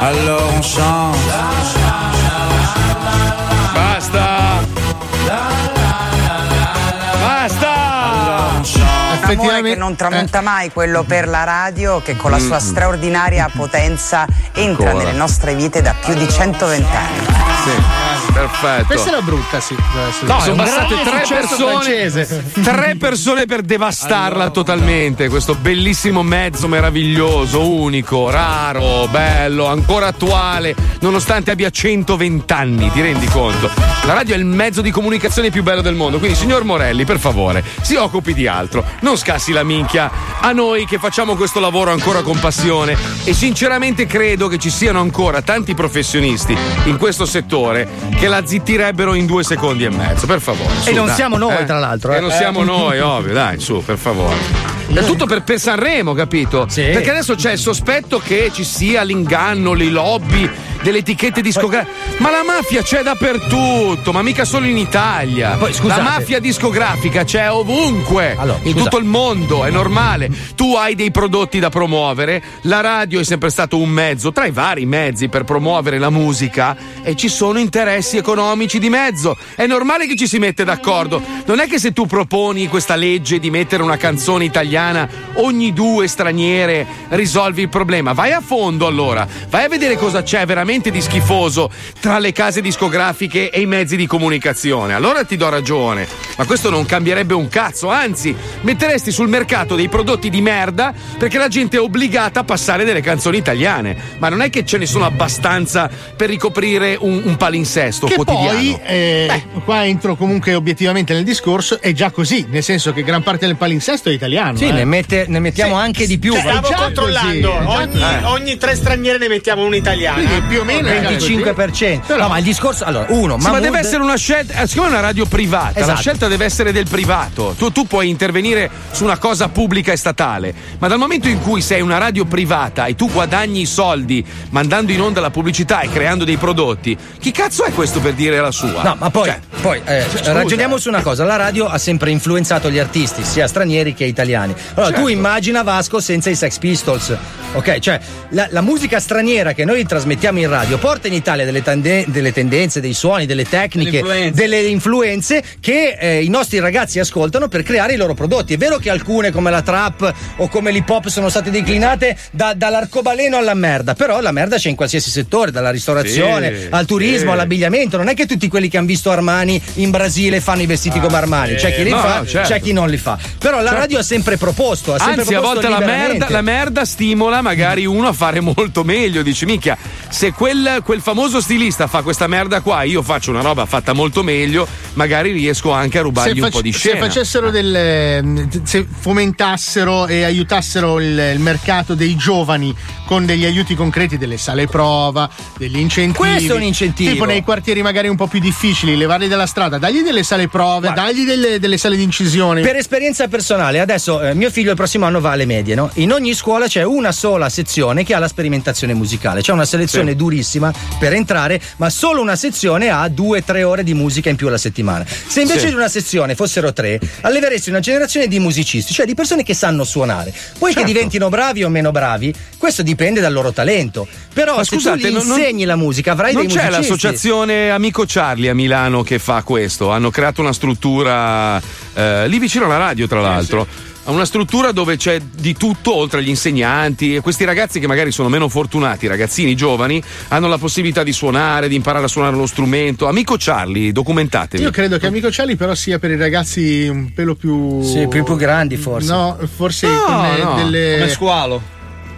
Alors on chante. Basta! Basta! Un amore che non tramonta mai, quello per la radio che con la sua Mm. straordinaria potenza entra Ancora. nelle nostre vite da più di 120 anni. Perfetto. Questa era brutta, sì. No, sono bastate tre persone, francese. [LAUGHS] tre persone per devastarla totalmente. Questo bellissimo mezzo meraviglioso, unico, raro, bello, ancora attuale, nonostante abbia 120 anni, ti rendi conto? La radio è il mezzo di comunicazione più bello del mondo. Quindi, signor Morelli, per favore, si occupi di altro. Non scassi la minchia a noi che facciamo questo lavoro ancora con passione. E sinceramente credo che ci siano ancora tanti professionisti in questo settore che la zittirebbero in due secondi e mezzo. Per favore. E su, non dai. siamo noi, tra l'altro, E eh. non Eh. siamo noi, ovvio, dai, su, per favore. È tutto per, per Sanremo, capito? Perché adesso c'è il sospetto che ci sia l'inganno, le lobby delle etichette discografiche. Ma la mafia c'è dappertutto, ma mica solo in Italia. Poi, la mafia discografica c'è ovunque, in scusa. tutto il mondo, è normale. Tu hai dei prodotti da promuovere, la radio è sempre stato un mezzo, tra i vari mezzi per promuovere la musica e ci sono interessi economici di mezzo. È normale che ci si mette d'accordo. Non è che se tu proponi questa legge di mettere una canzone italiana ogni due straniere risolvi il problema. Vai a fondo allora, vai a vedere cosa c'è veramente di schifoso tra le case discografiche e i mezzi di comunicazione. Allora ti do ragione, ma questo non cambierebbe un cazzo, anzi, metteresti sul mercato dei prodotti di merda perché la gente è obbligata a passare delle canzoni italiane. Ma non è che ce ne sono abbastanza per ricoprire un, un palinsesto Che quotidiano. poi, eh, qua entro comunque obiettivamente nel discorso, è già così, nel senso che gran parte del palinsesto è italiano. Sì, eh. ne, mette- ne mettiamo anche di più. Cioè, stavo già controllando, ogni, così. ogni tre straniere ne mettiamo una italiana. Quindi più o meno è già così. 25%. No, ma il discorso. Allora, uno, Sì, ma deve essere una scelta, eh, siccome è una radio privata, la Esatto. scelta deve essere del privato. Tu, tu puoi intervenire su una cosa pubblica e statale, ma dal momento in cui sei una radio privata e tu guadagni i soldi mandando in onda la pubblicità e creando dei prodotti, chi cazzo è questo per dire la sua? No, ma poi, Cioè, poi, eh, ragioniamo su una cosa: la radio ha sempre influenzato gli artisti, sia stranieri che italiani. Allora, tu Certo. immagina Vasco senza i Sex Pistols, ok? Cioè, la, la musica straniera che noi trasmettiamo in radio porta in Italia delle, tende- delle tendenze, dei suoni, delle tecniche, Delle influenze. delle influenze che eh, i nostri ragazzi ascoltano per creare i loro prodotti. È vero che alcune, come la trap o come l'hip hop, sono state declinate da- dall'arcobaleno alla merda, però la merda c'è in qualsiasi settore, dalla ristorazione Sì, al turismo, sì. all'abbigliamento. Non è che tutti quelli che hanno visto Armani in Brasile fanno i vestiti come Armani, c'è chi li No, fa, certo. c'è chi non li fa. Però la radio ha sempre proposto, ha Anzi, a proposto volte la merda, la merda stimola magari uno a fare molto meglio. Dici, minchia, se quel, quel famoso stilista fa questa merda qua, io faccio una roba fatta molto meglio, magari riesco anche a rubargli se, un fac- po' di se scena. facessero del se fomentassero e aiutassero il, il mercato dei giovani con degli aiuti concreti delle sale prova degli incentivi Questo è un incentivo. tipo nei quartieri magari un po' più difficili levarli dalla strada dagli delle sale prove dagli delle, delle sale di incisione Per esperienza personale, adesso eh, mio figlio il prossimo anno va alle medie, no? In ogni scuola c'è una sola sezione che ha la sperimentazione musicale. C'è una selezione Sì. durissima per entrare, ma solo una sezione ha due o tre ore di musica in più alla settimana. Se invece Sì. di una sezione fossero tre, alleveresti una generazione di musicisti, cioè di persone che sanno suonare. Poi Certo. che diventino bravi o meno bravi, questo dipende dal loro talento. Però Ma se scusate, tu gli non- non- insegni la musica, avrai non dei c'è musicisti. l'associazione Amico Charlie a Milano che fa questo. Hanno creato una struttura eh, lì vicino alla radio, tra l'altro. Una struttura dove c'è di tutto oltre agli insegnanti e questi ragazzi che magari sono meno fortunati, ragazzini giovani, hanno la possibilità di suonare, di imparare a suonare lo strumento. Amico Charlie, documentatevi. io credo che Amico Ciali però sia per i ragazzi un pelo più Sì, più, più grandi forse. no forse No, no. delle Come squalo.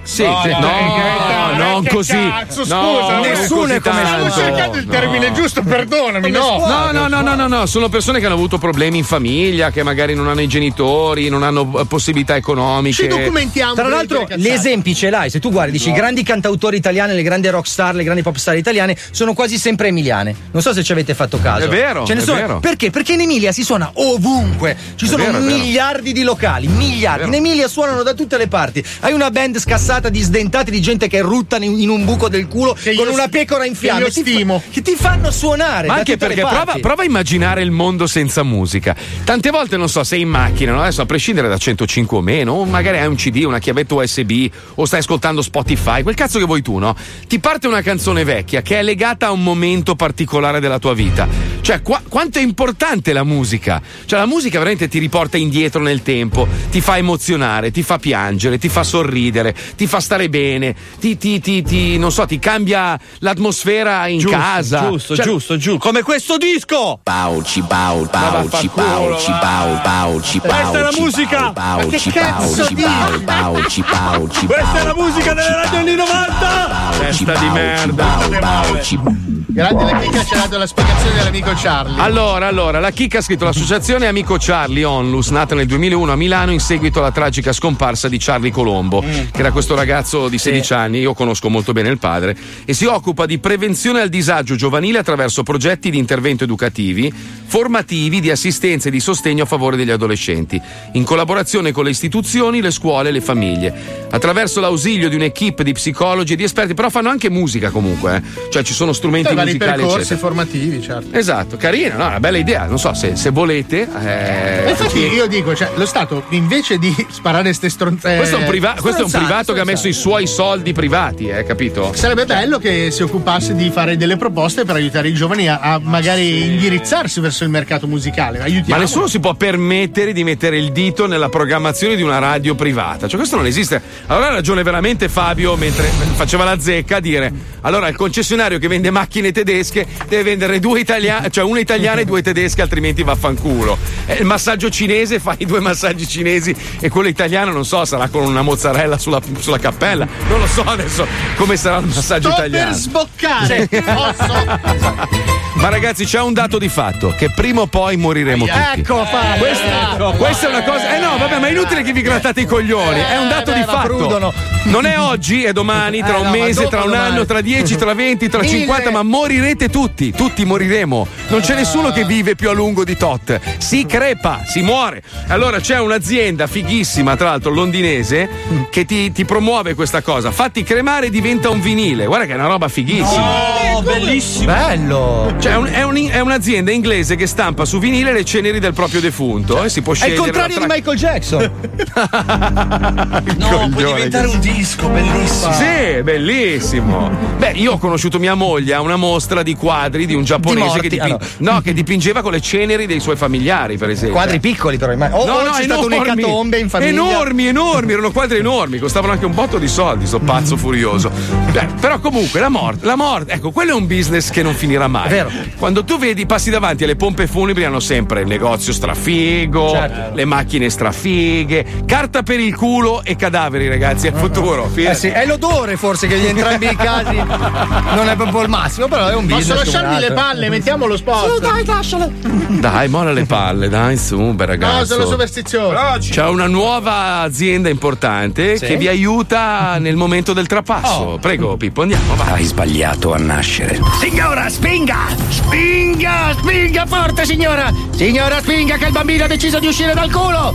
Sì, No, sì, no, no, eh, non così. cazzo, scusa, no, nessuno è come Stavo cercando il termine giusto, perdonami, no. No, no, no, no, no, no, sono persone che hanno avuto problemi in famiglia, che magari non hanno i genitori, non hanno eh, possibilità economiche. Ci documentiamo. Tra l'altro, gli esempi ce l'hai. Se tu guardi, dici i grandi cantautori italiani, le grandi rock star, le grandi pop star italiane sono quasi sempre emiliane. Non so se ci avete fatto caso. È vero, Ce ne è sono- vero. Perché? Perché in Emilia si suona ovunque. Ci sono vero, miliardi di locali, miliardi. In. Emilia suonano da tutte le parti. Hai una band scassata di sdentati di gente che ruttano in, un buco del culo Che con una pecora in che fiamme. io Ti fa-. Che ti fanno suonare. Ma anche perché prova, prova a immaginare il mondo senza musica. Tante volte, non so, sei in macchina, no? adesso a prescindere da 105 o meno, o magari hai un CD, una chiavetta USB, o stai ascoltando Spotify, quel cazzo che vuoi tu, no? Ti parte una canzone vecchia che è legata a un momento particolare della tua vita. Cioè, Cioè, qua- quanto è importante la musica? Cioè, la musica veramente ti riporta indietro nel tempo, ti fa emozionare, ti fa piangere, ti fa sorridere, ti fa stare bene, ti, ti- ti- ti- non so, ti cambia l'atmosfera in Giusto, casa. giusto, Cioè, giusto, giusto. Come questo disco! Pauci, pau, pauci, pauci, pau, pauci, Questa è la pauci, musica! pau, pauci, cazzo pauci, dici? pau, pauci, pauci, Questa è la pau, musica delle radio anni 90! Testa di merda. Grande la chicca ci ha dato la spiegazione dell'amico Charlie. Allora, allora, la chicca ha scritto l'associazione Amico Charlie Onlus, nata nel 2001 a Milano in seguito alla tragica scomparsa di Charlie Colombo, che era questo ragazzo di 16 anni, io conosco molto bene il padre, e si occupa di prevenzione al disagio giovanile attraverso progetti di intervento educativi, formativi, di assistenza e di sostegno a favore degli adolescenti, in collaborazione con le istituzioni, le scuole e le famiglie, attraverso l'ausilio di un'equipe di psicologi e di esperti, però fanno anche musica comunque, eh. cioè ci sono strumenti vari percorsi eccetera. formativi, certo. Esatto, carina, no, una bella idea. Non so se, se volete. eh, infatti io dico, cioè, lo Stato invece di sparare ste stronzate. questo, è un, priva- questo è un privato che ha messo i suoi soldi privati, eh, capito? Sarebbe bello che si occupasse di fare delle proposte per aiutare i giovani a, a magari indirizzarsi verso il mercato musicale. Ma Aiutiamo. nessuno si può permettere di mettere il dito nella programmazione di una radio privata. Cioè, questo non esiste. Allora ha ragione veramente Fabio mentre faceva la zecca a dire: allora il concessionario che vende macchine tedesche deve vendere due italiane, cioè una italiana e due tedesche, altrimenti vaffanculo. Eh, il massaggio cinese fa i due massaggi cinesi e quello italiano, non so, sarà con una mozzarella sulla, sulla cappella. Non lo so adesso come sarà il massaggio Sto italiano. per sboccare. Posso? Ma ragazzi, c'è un dato di fatto: che prima o poi moriremo tutti. Ecco, Fabio. Questa, Ecco, questa è una cosa. Eh no, vabbè, ma è inutile che vi grattate i coglioni. È un dato Eh, di beh, ma prudono. fatto. Non è oggi, è domani, tra Eh, un no, mese, tra un domani. anno, tra 10, tra 20, tra Mille. 50, ma morirete tutti. Tutti moriremo. Non c'è nessuno che vive più a lungo di tot. Si crepa, si muore. Allora c'è un'azienda fighissima, tra l'altro londinese, che ti, ti promuove questa cosa. Fatti cremare e diventa un vinile. Guarda che è una roba fighissima. Oh, bellissimo! Bello! Cioè, è, un- è un- è un'azienda inglese che stampa su vinile le ceneri del proprio defunto e si può È scegliere. il contrario la di Michael Jackson. [LAUGHS] no, può diventare un disco bellissimo. Sì, bellissimo. Beh, io ho conosciuto mia moglie a una mostra di quadri di un giapponese morti, che, dipin- ah, no, che dipingeva con le ceneri dei suoi familiari, per esempio. Quadri piccoli, però. immagino. O, o c'è stata un'ecatombe in famiglia. Enormi, enormi, erano quadri enormi, costavano anche un botto di soldi, sto pazzo furioso. Beh, però comunque la morte, la morte, ecco, quello è un business che non finirà mai. È vero. [LAUGHS] Quando tu vedi, passi davanti alle pompe funebri, hanno sempre il negozio strafigo, Certo. le macchine strafighe, carta per il culo e cadaveri, ragazzi, è il futuro. Eh sì, è l'odore forse che in entrambi i casi non è proprio il massimo, però è un business. Posso lasciarmi le palle? Mettiamo lo spot. dai, lasciale. Dai, molla le palle, dai, su, bel No, ragazzo. sono superstizioso. C'è una nuova azienda importante Sì? che vi aiuta nel momento del trapasso. Prego, Pippo, andiamo. Vai. Hai sbagliato a nascere. Signora, spinga! Spinga! Spinga forte, signora! Signora, spinga che il bambino ha deciso di uscire dal culo!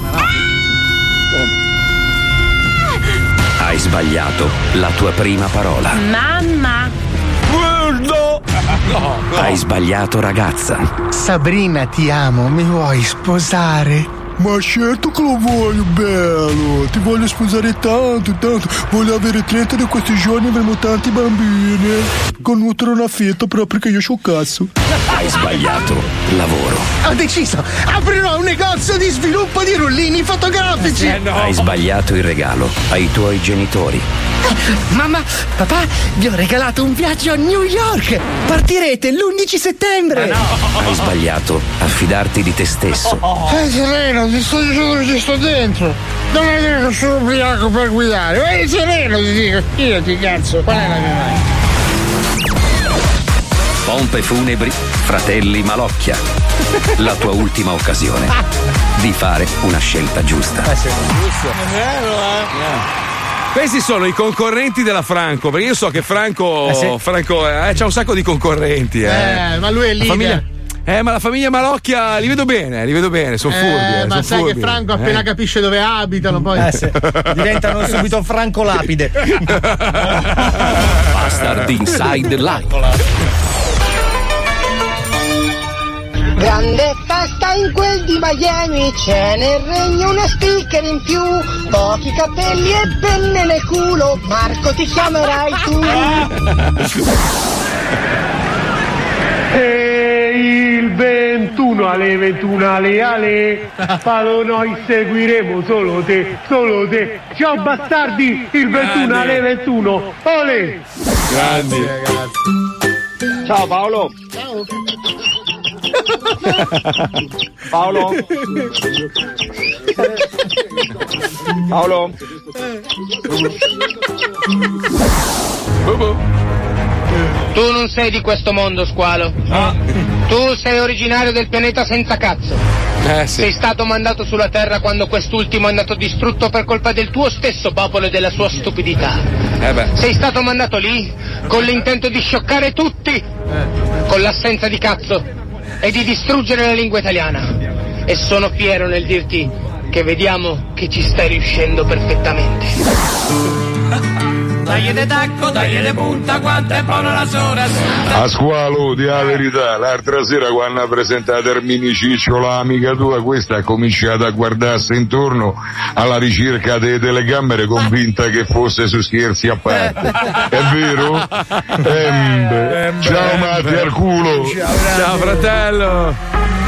Hai sbagliato la tua prima parola. Mamma. Guarda! Hai sbagliato ragazza. Sabrina, ti amo, mi vuoi sposare? Ma certo che lo voglio, bello! Ti voglio sposare tanto, tanto! Voglio avere 30 di questi giorni avremo tanti bambini! Con nutrono una fetta proprio che io c'ho cazzo! Hai sbagliato lavoro. Ho deciso, aprirò un negozio di sviluppo di rullini fotografici. Hai sbagliato il regalo ai tuoi genitori. Mamma, papà, vi ho regalato un viaggio a New York! Partirete l'11 settembre! Hai sbagliato a fidarti di te stesso. Eh, sereno, ti sto dicendo che ci sto dentro. Non è vero che sono ubriaco per guidare. Vai sereno, ti dico. Io ti cazzo, qual è la mia mano? Pompe funebri, fratelli Malocchia. La tua ultima occasione di fare una scelta giusta. Questi sono i concorrenti della Franco, perché io so che Franco, Eh sì. Franco eh, c'ha un sacco di concorrenti. Eh, Eh, ma lui è La famiglia- eh, ma la famiglia Malocchia li vedo bene, li vedo bene, sono furbi. Eh, eh, ma sai furbi. che Franco appena Eh. capisce dove abitano poi. Eh sì, diventano [LAUGHS] subito Franco Lapide. [LAUGHS] Bastard Inside Live. Grande festa in quel di Miami, c'è nel regno una speaker in più, pochi capelli e penne nel culo, Marco ti chiamerai tu. [LAUGHS] E il 21 alle 21 alle ale, Paolo noi seguiremo solo te, solo te. Ciao bastardi, il 21 alle 21, ole! Grandi. Ciao Paolo. Paolo. Paolo. Tu non sei di questo mondo, squalo. Tu sei originario del pianeta senza cazzo. Eh, Sei stato mandato sulla Terra quando quest'ultimo è andato distrutto per colpa del tuo stesso popolo e della sua stupidità. Eh. Sei stato mandato lì con l'intento di scioccare tutti, con l'assenza di cazzo e di distruggere la lingua italiana. E sono fiero nel dirti che vediamo che ci stai riuscendo perfettamente. [LAUGHS] De tacco, de punta, quanto è buona la sora. A squalo, di la verità, l'altra sera quando ha presentato Ermini Ciccio, l'amica tua, questa ha cominciato a guardarsi intorno alla ricerca delle telecamere convinta che fosse su scherzi a parte. È vero? [LAUGHS] Embe. Ciao Matti al culo. Ciao fratello.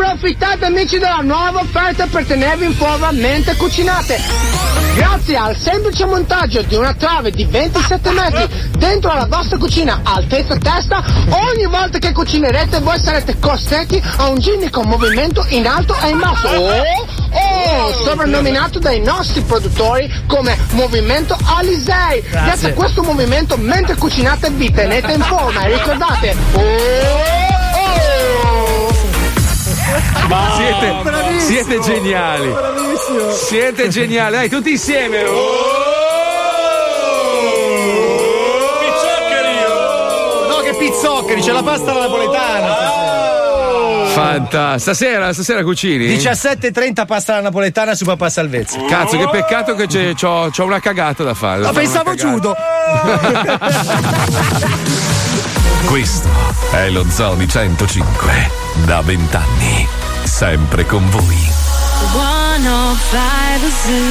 Approfittate amici della nuova offerta per tenervi in forma mente cucinate. Grazie al semplice montaggio di una trave di 27 metri dentro la vostra cucina altezza testa, ogni volta che cucinerete voi sarete costretti a un ginnico movimento in alto e in basso. Oh, oh, soprannominato dai nostri produttori come movimento Alisei. Grazie a questo movimento mentre cucinate vi tenete in forma e ricordate. Oh, oh. Siete, bravissimo, siete geniali. Siete geniali. Dai, tutti insieme. No, che pizzoccheri, c'è la pasta alla napoletana. Fantastico. Stasera, stasera cucini? 17.30 pasta alla napoletana su papà Salvezzi. Cazzo, che peccato che c'è, c'ho, c'ho una cagata da fare. Ma pensavo judo. Questo è lo Zoo di 105. Da vent'anni. Sempre con voi. 105 Zoo.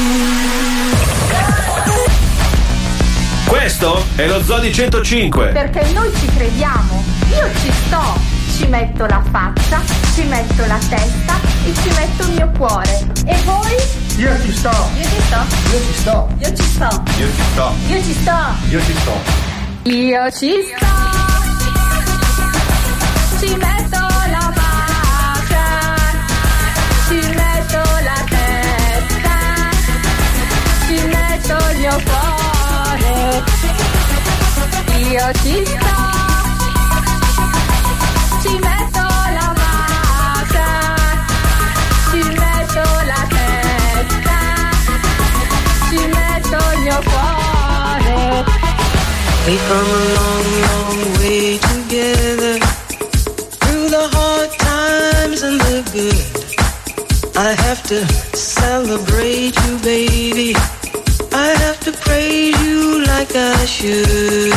Questo è lo Zoo di 105. Perché noi ci crediamo. Io ci sto. Ci metto la faccia, ci metto la testa e ci metto il mio cuore. E voi? Io ci sto. Io ci sto. Io ci sto. Io ci sto. Io ci sto. Io ci sto. Io ci sto. Io ci sto. Ci metto cuore. We've come a long, long way together. Through the hard times and the good. I have to celebrate you, baby. I have to praise you like I cioè,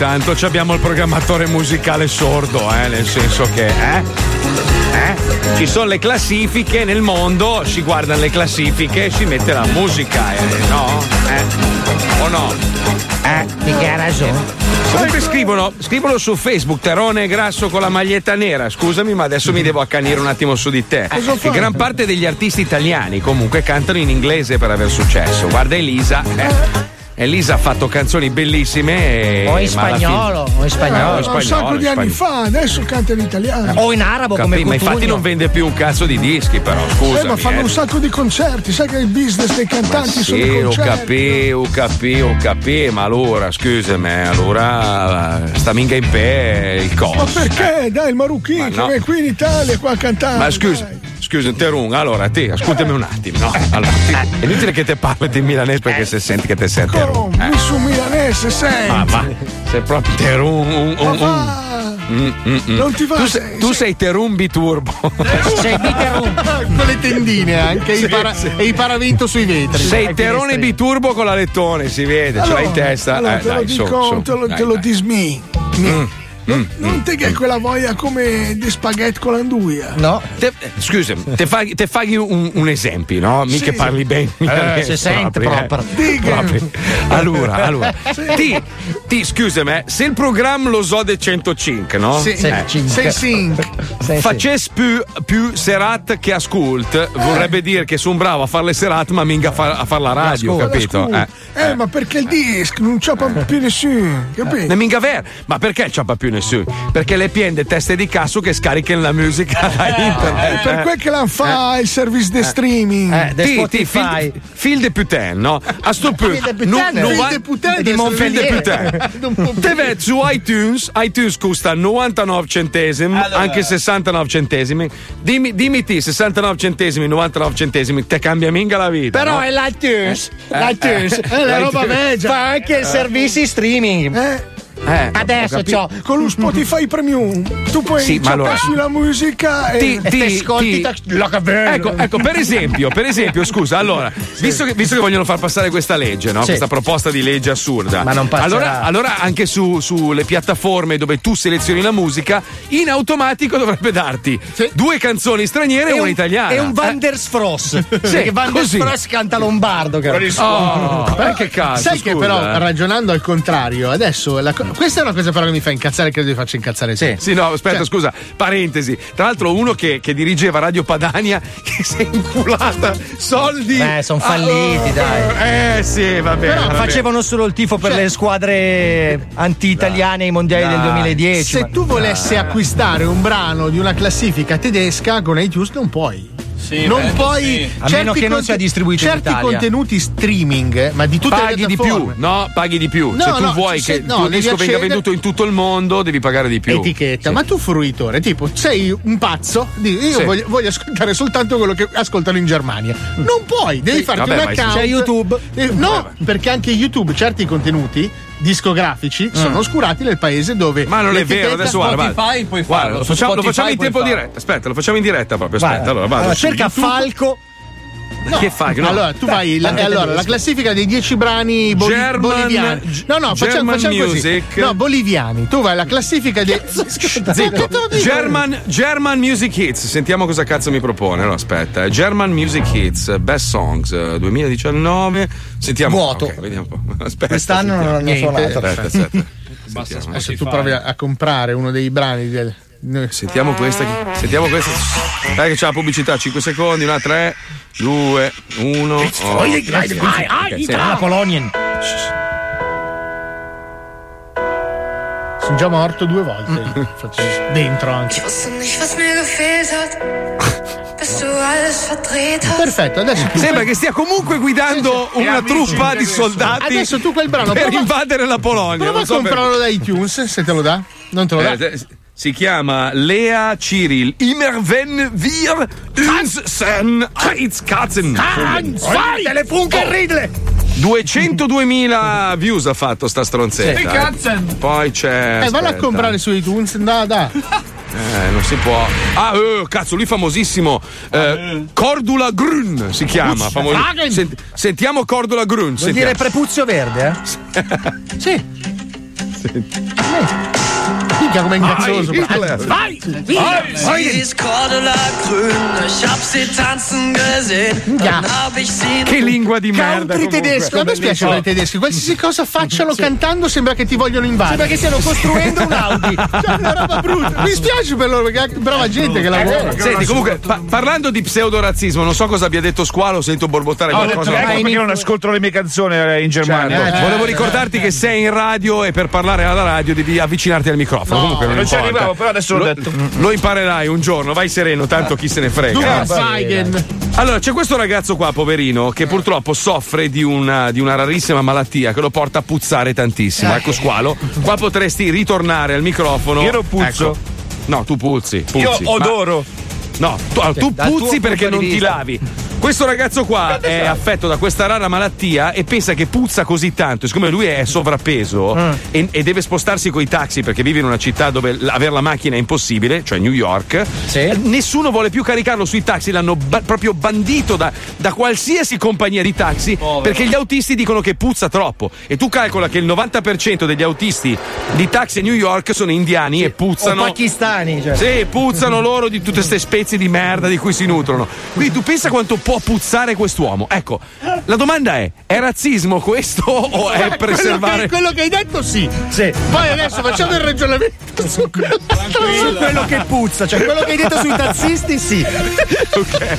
tanto ci abbiamo il programmatore musicale sordo, eh, nel senso che, eh? Eh? Ci sono le classifiche nel mondo, si guardano le classifiche e si mette la musica, eh, no? Eh? O no? Eh, mica ha ragione. Comunque scrivono, scrivono su Facebook Terone grasso con la maglietta nera. Scusami, ma adesso mi devo accanire un attimo su di te. Cosa Che gran parte degli artisti italiani comunque cantano in inglese per aver successo. Guarda Elisa. eh. Elisa ha fatto canzoni bellissime. E, O in ma spagnolo, fine- o in spagnolo. Eh, un sacco di anni spagnolo. fa, adesso canta in italiano. O in arabo come Capì, ma infatti Cutugno. non vende più un cazzo di dischi, però scusami. Eh, ma fanno eh. un sacco di concerti, sai che il business dei cantanti sono i Sì, ho concerti. capito, ho capito, ho capito, ma allora, scusami, allora sta minga in pe il coso. Ma perché? Dai, il Marucchino Ma che no. viene qui in Italia qua a cantare. Ma scusa, scusa, Terun, allora te, ascoltami un attimo, no? Allora, ti- è inutile che te parli di milanese perché se senti che te sei Terun. Mi su milanese sei. Ma va, sei proprio Terun. Un, un, un. Mm, mm, mm. Non ti va, Tu, sei- sei, tu sei Terun biturbo. Sei [LAUGHS] con le tendine anche Sì, i para- sì. e i paravento sui vetri. Sei Terone biturbo con la lettone, si vede, ce l'hai in testa. Allora, Eh, te lo dai, dico, su, su. te lo, Dai, te lo dai. dismi. Mm, non, mm, non mm, te che hai mm. quella voglia come di spaghetti con l'anduia. No. Te, scusa, te fai, un, un, esempio, no? Mica sì. parli bene. Eh, se sente proprio. Eh. Allora, allora. Sì. Ti, ti, scusami, eh, se il programma lo so del 105, no? Sì, eh. 105. Sì, Facesse sì. Più, più, serat che ascult, vorrebbe eh. dire che sono bravo a fare le serat, ma minga a, a fare la radio, ascult, capito? Eh, eh, eh, ma perché il disc non c'appa più nessuno, capito? Ne minga ver, ma perché c'appa più nessuno? Perché le piende teste di cazzo che scaricano la musica eh, da internet. per eh. quel che la fa il service di streaming. Eh, de ti, Spotify. Ti, fil, de putain, no? A sto punto, non de putain, di Monfil putain. [LAUGHS] Te vedi su iTunes, iTunes costa 99 centesimi, allora. anche 60 69 centesimi. Dimmi, dimmi ti, 69 centesimi, 99 centesimi, te cambia minga la vita. Però no? è l'iTunes. Eh, L'iTunes. eh, È la roba vegia. Fa anche servizi streaming. Eh, Adesso ho c'ho. con lo Spotify Premium tu puoi Sì, ma allora- passi la musica e, Ti- ti- ti- la caverna. Ecco, ecco, per esempio, per esempio, scusa, allora, visto che, visto che vogliono far passare questa legge, no? Sì. questa proposta di legge assurda, Ma non passerà. allora, allora anche su- sulle piattaforme dove tu selezioni la musica, in automatico dovrebbe darti due canzoni straniere e, una italiana. E un Van Eh, der Sfross. Sì, perché Van der così. Sfross canta lombardo. che- Oh, eh, che cazzo, Sai che scusa, però eh. ragionando al contrario, adesso la questa è una cosa però che mi fa incazzare, credo ti faccia incazzare te. Sì, no, aspetta, Cioè- scusa, parentesi. Tra l'altro, uno che, che dirigeva Radio Padania [LAUGHS] che si è inculata soldi. Beh, sono falliti, Ah, dai. Eh, sì, va bene. Però va bene. facevano solo il tifo per le squadre anti-italiane ai mondiali del Dai. 2010. Se ma- tu volessi Dai. acquistare un brano di una classifica tedesca con iTunes non puoi. Sì, non beh, puoi. sì. A meno che non sia distribuito in certi Italia. contenuti streaming, ma di tutte paghi le di piattaforme. più, no? Paghi di più. No, Se tu no, vuoi se- che il no, tuo devi disco venga accedere- venduto in tutto il mondo, devi pagare di più. Etichetta, ma tu fruitore, tipo, sei un pazzo, dici, io Sì. voglio, voglio ascoltare soltanto quello che ascoltano in Germania. Non puoi, devi Sì, farti vabbè, un ma account. c'è YouTube. Eh, no, perché anche YouTube certi contenuti discografici sono oscurati nel paese dove Ma non è vero, adesso guarda, guarda. Spotify Guarda, farlo, lo facciamo, lo facciamo in tempo farlo. diretto. Aspetta, lo facciamo in diretta proprio. Aspetta, Guarda. allora vado Allora, cerca. Falco. No, Che fa? No. Allora, tu vai la, allora, la classifica dei 10 brani boli- German- boliviani. No, no, facciamo, facciamo così. music. No, boliviani. Tu vai alla classifica dei Zitto. German, German Music Hits, sentiamo cosa cazzo mi propone. Allora, aspetta, eh. German Music Hits, Best Songs eh, 2019. Sentiamo. Vuoto. Ok, vediamo un po'. [LAUGHS] Aspetta, Quest'anno non hanno suonato. Aspetta, aspetta. Basta Sentiamo. Adesso tu provi a, a comprare uno dei brani del. Sentiamo questa. Sentiamo questa. Dai che c'è la pubblicità, 5 secondi, una, 3, 2, 1. La Polonia. Sono già morto due volte. Dentro anche. Perfetto, adesso tu. Sembra che stia comunque guidando una amici, truppa di soldati Adesso tu quel brano per prova- invadere la Polonia. Prova a so comprarlo da iTunes se te lo dà. Non te lo dà. perché. Eh, si chiama Lea Cyril. Immer wenn wir uns sen Katzen. le funke Oh. ridle. 202.000 views ha fatto sta stronzetta. Sì. eh. Poi c'è. Eh, valla a comprare su iTunes. Da, da. Eh, non si può. Ah, eh, cazzo, lui famosissimo. eh, Cordula Grun si chiama. Puzza. famo- Hagen. Sent- sentiamo Cordula Grun. Vuol dire prepuzio verde, eh? [LAUGHS] Sì. Minchia come incazzoso. Vai, ist Grün, ich hab sie tanzen gesehen. Sie Che lingua di merda. Country tedesco, a me spiacciono i tedeschi. Qualsiasi cosa facciano cantando sembra che ti vogliono invadere. Sembra che stiano costruendo un Audi. [LAUGHS] Cioè, una roba brutta. Mi spiace per loro, perché brava gente che lavora. Senti, comunque, pa- parlando di pseudorazzismo, non so cosa abbia detto Squalo, sento borbottare Ho detto qualcosa. ecco perché non ascoltano le mie canzoni eh, in Germania. Certo. Volevo ricordarti che sei in radio e per parlare alla radio devi avvicinarti al microfono. No, Comunque non, non ci arrivavo, però adesso l'ho lo, detto. Lo imparerai un giorno, vai sereno, tanto chi se ne frega. Eh. Allora, c'è questo ragazzo qua, poverino, che purtroppo soffre di una, di una rarissima malattia che lo porta a puzzare tantissimo. Eh. Ecco, squalo. Qua potresti ritornare al microfono. Io non puzzo. Ecco. No, tu puzzi. puzzi. Io Ma- odoro. No, tu, allora, tu tuo puzzi perché non ti lavi. Questo ragazzo qua è affetto da questa rara malattia e pensa che puzza così tanto. Siccome lui è sovrappeso Mm. e, e deve spostarsi coi taxi perché vive in una città dove avere la macchina è impossibile, cioè New York, eh, nessuno vuole più caricarlo sui taxi. L'hanno ba- proprio bandito da, da qualsiasi compagnia di taxi perché gli autisti dicono che puzza troppo. E tu calcola che il 90% degli autisti di taxi a New York sono indiani e puzzano. O pakistani, cioè. Sì, puzzano [LAUGHS] loro di tutte queste spezie di merda di cui si nutrono. Quindi tu pensa quanto può puzzare quest'uomo. Ecco, la domanda è: è razzismo questo o è Eh, preservare. Quello che, quello che hai detto sì. Poi adesso facciamo il ragionamento su quello, Su quello che puzza, cioè quello che hai detto sui taxisti, sì.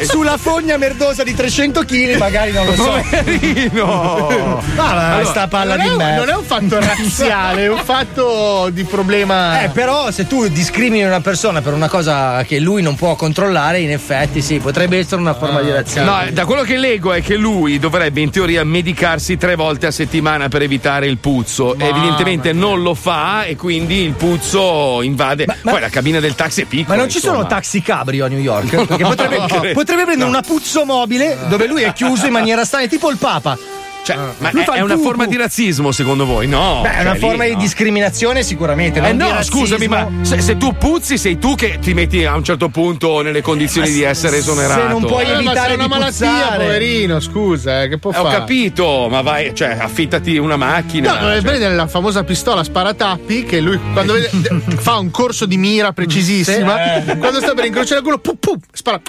Sulla fogna merdosa di 300 kg, magari non lo so. Poverino! Ah, ma Allora, sta palla di merda. Non è un fatto razziale, è un fatto di problema. Eh, però se tu discrimini una persona per una cosa che lui non può controllare, in effetti sì, potrebbe essere una forma di razzismo. No, da quello che leggo è che lui dovrebbe in teoria medicarsi tre volte a settimana per evitare il puzzo. Evidentemente non lo fa e quindi il puzzo invade. Poi la cabina del taxi è piccola. Ma non ci sono insomma. taxi cabrio a New York? [LAUGHS] Perché No, potrebbe, potrebbe prendere No. una puzzo mobile dove lui è chiuso in maniera strana, tipo il Papa. Cioè, ma Lui è, fa è una forma di razzismo secondo voi? No. Beh, è una cioè, forma lì, di no. discriminazione sicuramente. Eh non no, scusami, ma se, se tu puzzi sei tu che ti metti a un certo punto nelle condizioni di essere esonerato. Eh, ma se è una malattia, poverino, scusa, eh, che può Eh, ho fare? capito, ma vai, cioè, affittati una macchina. No, cioè. prendere la famosa pistola sparatappi che lui quando vede- [LAUGHS] fa un corso di mira precisissima, eh. quando sta per incrociare il culo, pum, pum, spara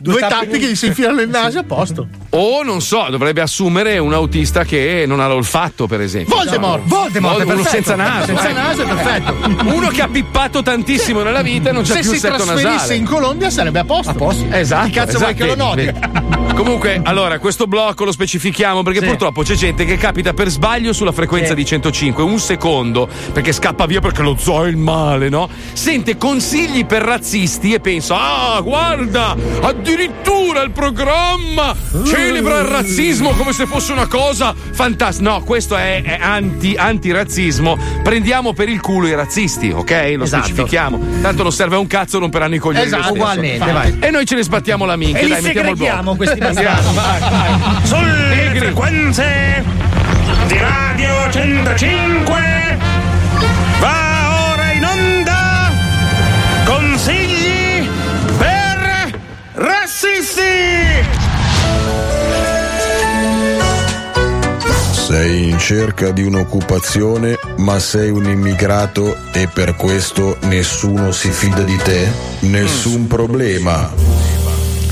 due tappi che gli si infilano nel naso a posto. O non so, dovrebbe assumere un autista che non ha l'olfatto, per esempio. Voldemort. Voldemort, è uno senza naso. Senza ecco. naso è perfetto. [LAUGHS] Uno che ha pippato tantissimo nella vita e non c'è Se più si il setto trasferisse nasale. in Colombia sarebbe a posto. A posto. Esatto. Chi cazzo vuoi esatto, che lo noti? vedi, vedi. [LAUGHS] Comunque, allora, questo blocco lo specifichiamo perché purtroppo c'è gente che capita per sbaglio sulla frequenza di 105, un secondo, perché scappa via perché lo zoo è il male, no? Sente consigli per razzisti e pensa, ah, guarda, addirittura il programma celebra il razzismo come se fosse una cosa fantastica. No, questo è, è anti, antirazzismo. Prendiamo per il culo i razzisti, ok? Lo Esatto. specifichiamo. Tanto non serve a un cazzo, romperanno i coglioni. Esatto, ugualmente, vai. E noi ce ne sbattiamo la minchia. E li dai, mettiamo il blocco. segreghiamo questi bastardi. vai, vai. Sulle frequenze di Radio 105 rassisti. Sei in cerca di un'occupazione, ma sei un immigrato e per questo nessuno si fida di te? Nessun problema.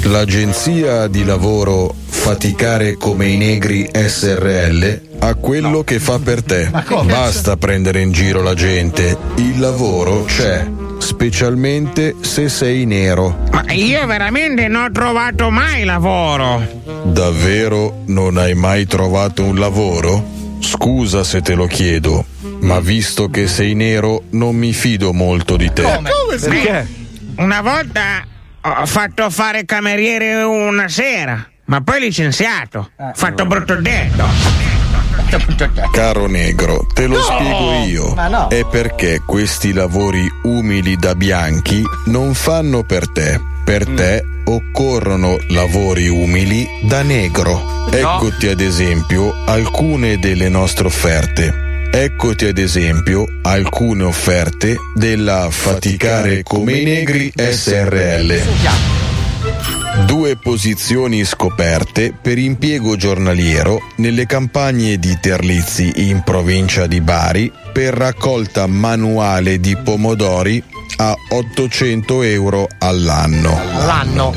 L'agenzia di lavoro Faticare come i negri SRL ha quello che fa per te. Basta prendere in giro la gente. Il lavoro c'è, specialmente se sei nero. Ma io veramente non ho trovato mai lavoro. Davvero non hai mai trovato un lavoro? Scusa se te lo chiedo, ma visto che sei nero non mi fido molto di te. Beh, Una volta ho fatto fare cameriere una sera, ma poi licenziato. Ho fatto brutto detto. Caro negro, te lo No! spiego io. No. È perché questi lavori umili da bianchi non fanno per te. Per te occorrono lavori umili da negro. Eccoti ad esempio alcune delle nostre offerte. Eccoti ad esempio alcune offerte della Faticare come i negri SRL. Due posizioni scoperte per impiego giornaliero nelle campagne di Terlizzi in provincia di Bari per raccolta manuale di pomodori a 800 euro all'anno. L'anno.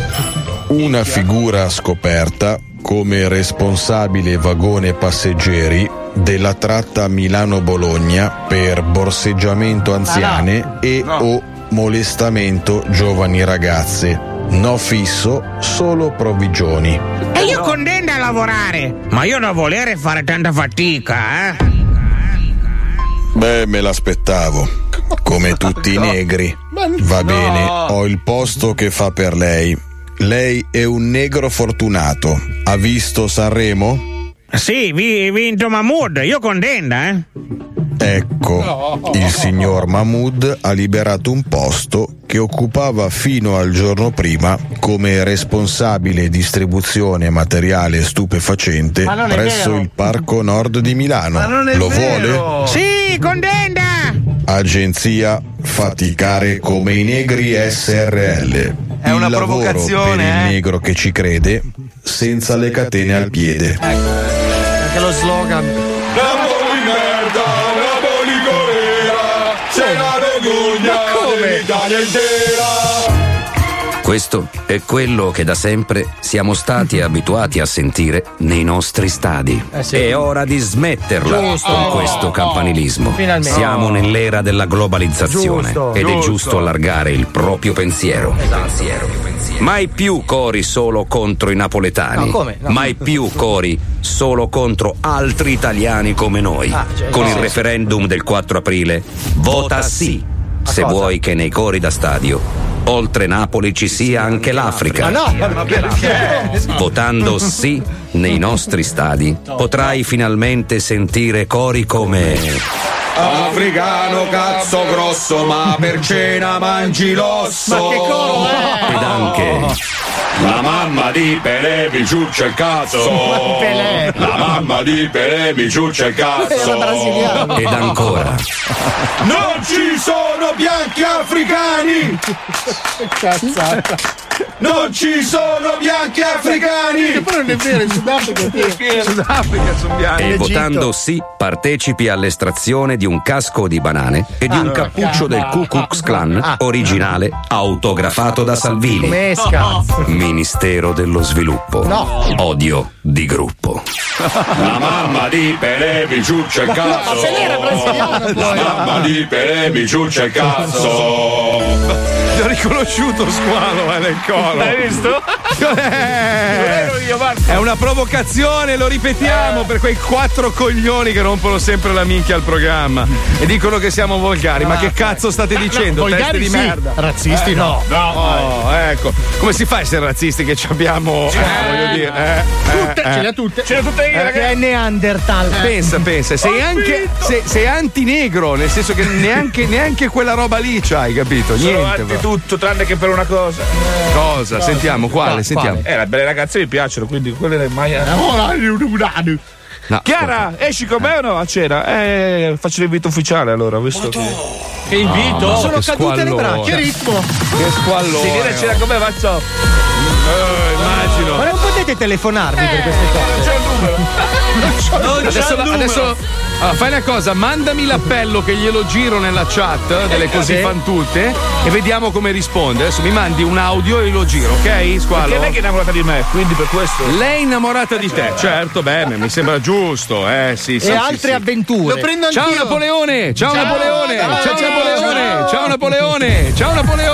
Una figura scoperta come responsabile vagone passeggeri della tratta Milano-Bologna per borseggiamento anziane e o molestamento giovani ragazze. No fisso, solo provvigioni. E io condanno a lavorare, ma io non volere fare tanta fatica, eh? Beh, me l'aspettavo. Come [LAUGHS] tutti i negri. Va bene, ho il posto che fa per lei. Lei è un negro fortunato. Ha visto Sanremo? Sì, vi vinto Mahmood, io contenta, eh? Ecco, il signor Mahmood ha liberato un posto che occupava fino al giorno prima come responsabile distribuzione materiale stupefacente presso vero. il Parco Nord di Milano. Lo vuole? Sì, contenta! Agenzia Faticare come i negri SRL. È una il lavoro provocazione, per il eh. negro che ci crede senza le catene al piede. Anche lo slogan. Napoli merda, Napoli Corea, c'è la vergogna dell'Italia intera. Questo è quello che da sempre siamo stati abituati a sentire nei nostri stadi. Eh sì. È ora di smetterla Giusto. con questo campanilismo. Finalmente. Siamo nell'era della globalizzazione Giusto. ed è Giusto. giusto allargare il proprio pensiero. Pensiero. Mai più cori solo contro i napoletani. No? No. Mai più cori solo contro altri italiani come noi. Ah, cioè, Con no. il referendum del 4 aprile, vota sì. Se cosa? vuoi che nei cori da stadio, oltre Napoli ci sia anche l'Africa. Ma no, ma perché? Votando [LAUGHS] sì nei nostri stadi, potrai finalmente sentire cori come. Africano cazzo grosso, ma per cena mangi l'osso. Ma che coro è? Ed anche. La mamma di Pelé mi ciuccia il cazzo. [LAUGHS] La mamma di Pelé mi ciuccia il cazzo. Ed ancora. Non ci sono bianchi africani. Cazzata. Non ci sono bianchi africani. Che poi non è vero, in Sudafrica. Sudafrica sono bianchi. E votando sì, partecipi all'estrazione di un casco di banane e di un Ah, cappuccio del Ku Klux Klan originale autografato da Salvini. Ministero dello Sviluppo. No. Odio di gruppo. La mamma di Pelé mi ciuccia il cazzo. Ma se l'era brasiliano La mamma di Pelé mi ciuccia il cazzo. Ti ho riconosciuto squalo [LAUGHS] eh, nel colo. L'hai visto? Eh, È una provocazione, lo ripetiamo per quei quattro coglioni che rompono sempre la minchia al programma e dicono che siamo volgari. Ma che cazzo state dicendo? volgari Teste di sì, merda. razzisti Eh, no. No, ecco. Come si fa a essere razzisti che ci abbiamo. eh, voglio dire. eh, Tutte, eh, ce eh. le ha tutte. Ce l'ho tutte io, Che ragazzi. è Neanderthal. Pensa, pensa, sei anche se- sei antinegro, nel senso che neanche, neanche quella roba lì c'hai, capito? Niente. Tutto, tranne che per una cosa. Cosa? Sentiamo, quale? Sentiamo. Eh, le belle ragazze mi piacciono, quindi quelle del Maya. No, Chiara, esci con me o no a cena? Eh, faccio l'invito ufficiale allora, visto che. Che invito? Sono che cadute le squallore. braccia. Che ritmo. Che squallore. Si viene a cena con me, faccio. Eh, immagino. Ma non potete telefonarvi per queste cose. C'è il numero. [LAUGHS] Adesso, adesso allora, fai una cosa, mandami l'appello che glielo giro nella chat delle così Sì. fan tutte e vediamo come risponde. Adesso mi mandi un audio e lo giro, ok? Squalo. Perché lei che è innamorata di me, quindi per questo. Lei è innamorata di te, certo, beh, mi sembra giusto, eh, sì, sì. E sì, altre sì. avventure. Lo prendo Ciao anch'io. Napoleone, ciao, Ciao, Napoleone, ciao, ciao, ciao ciao. Napoleone, ciao Napoleone, ciao Napoleone.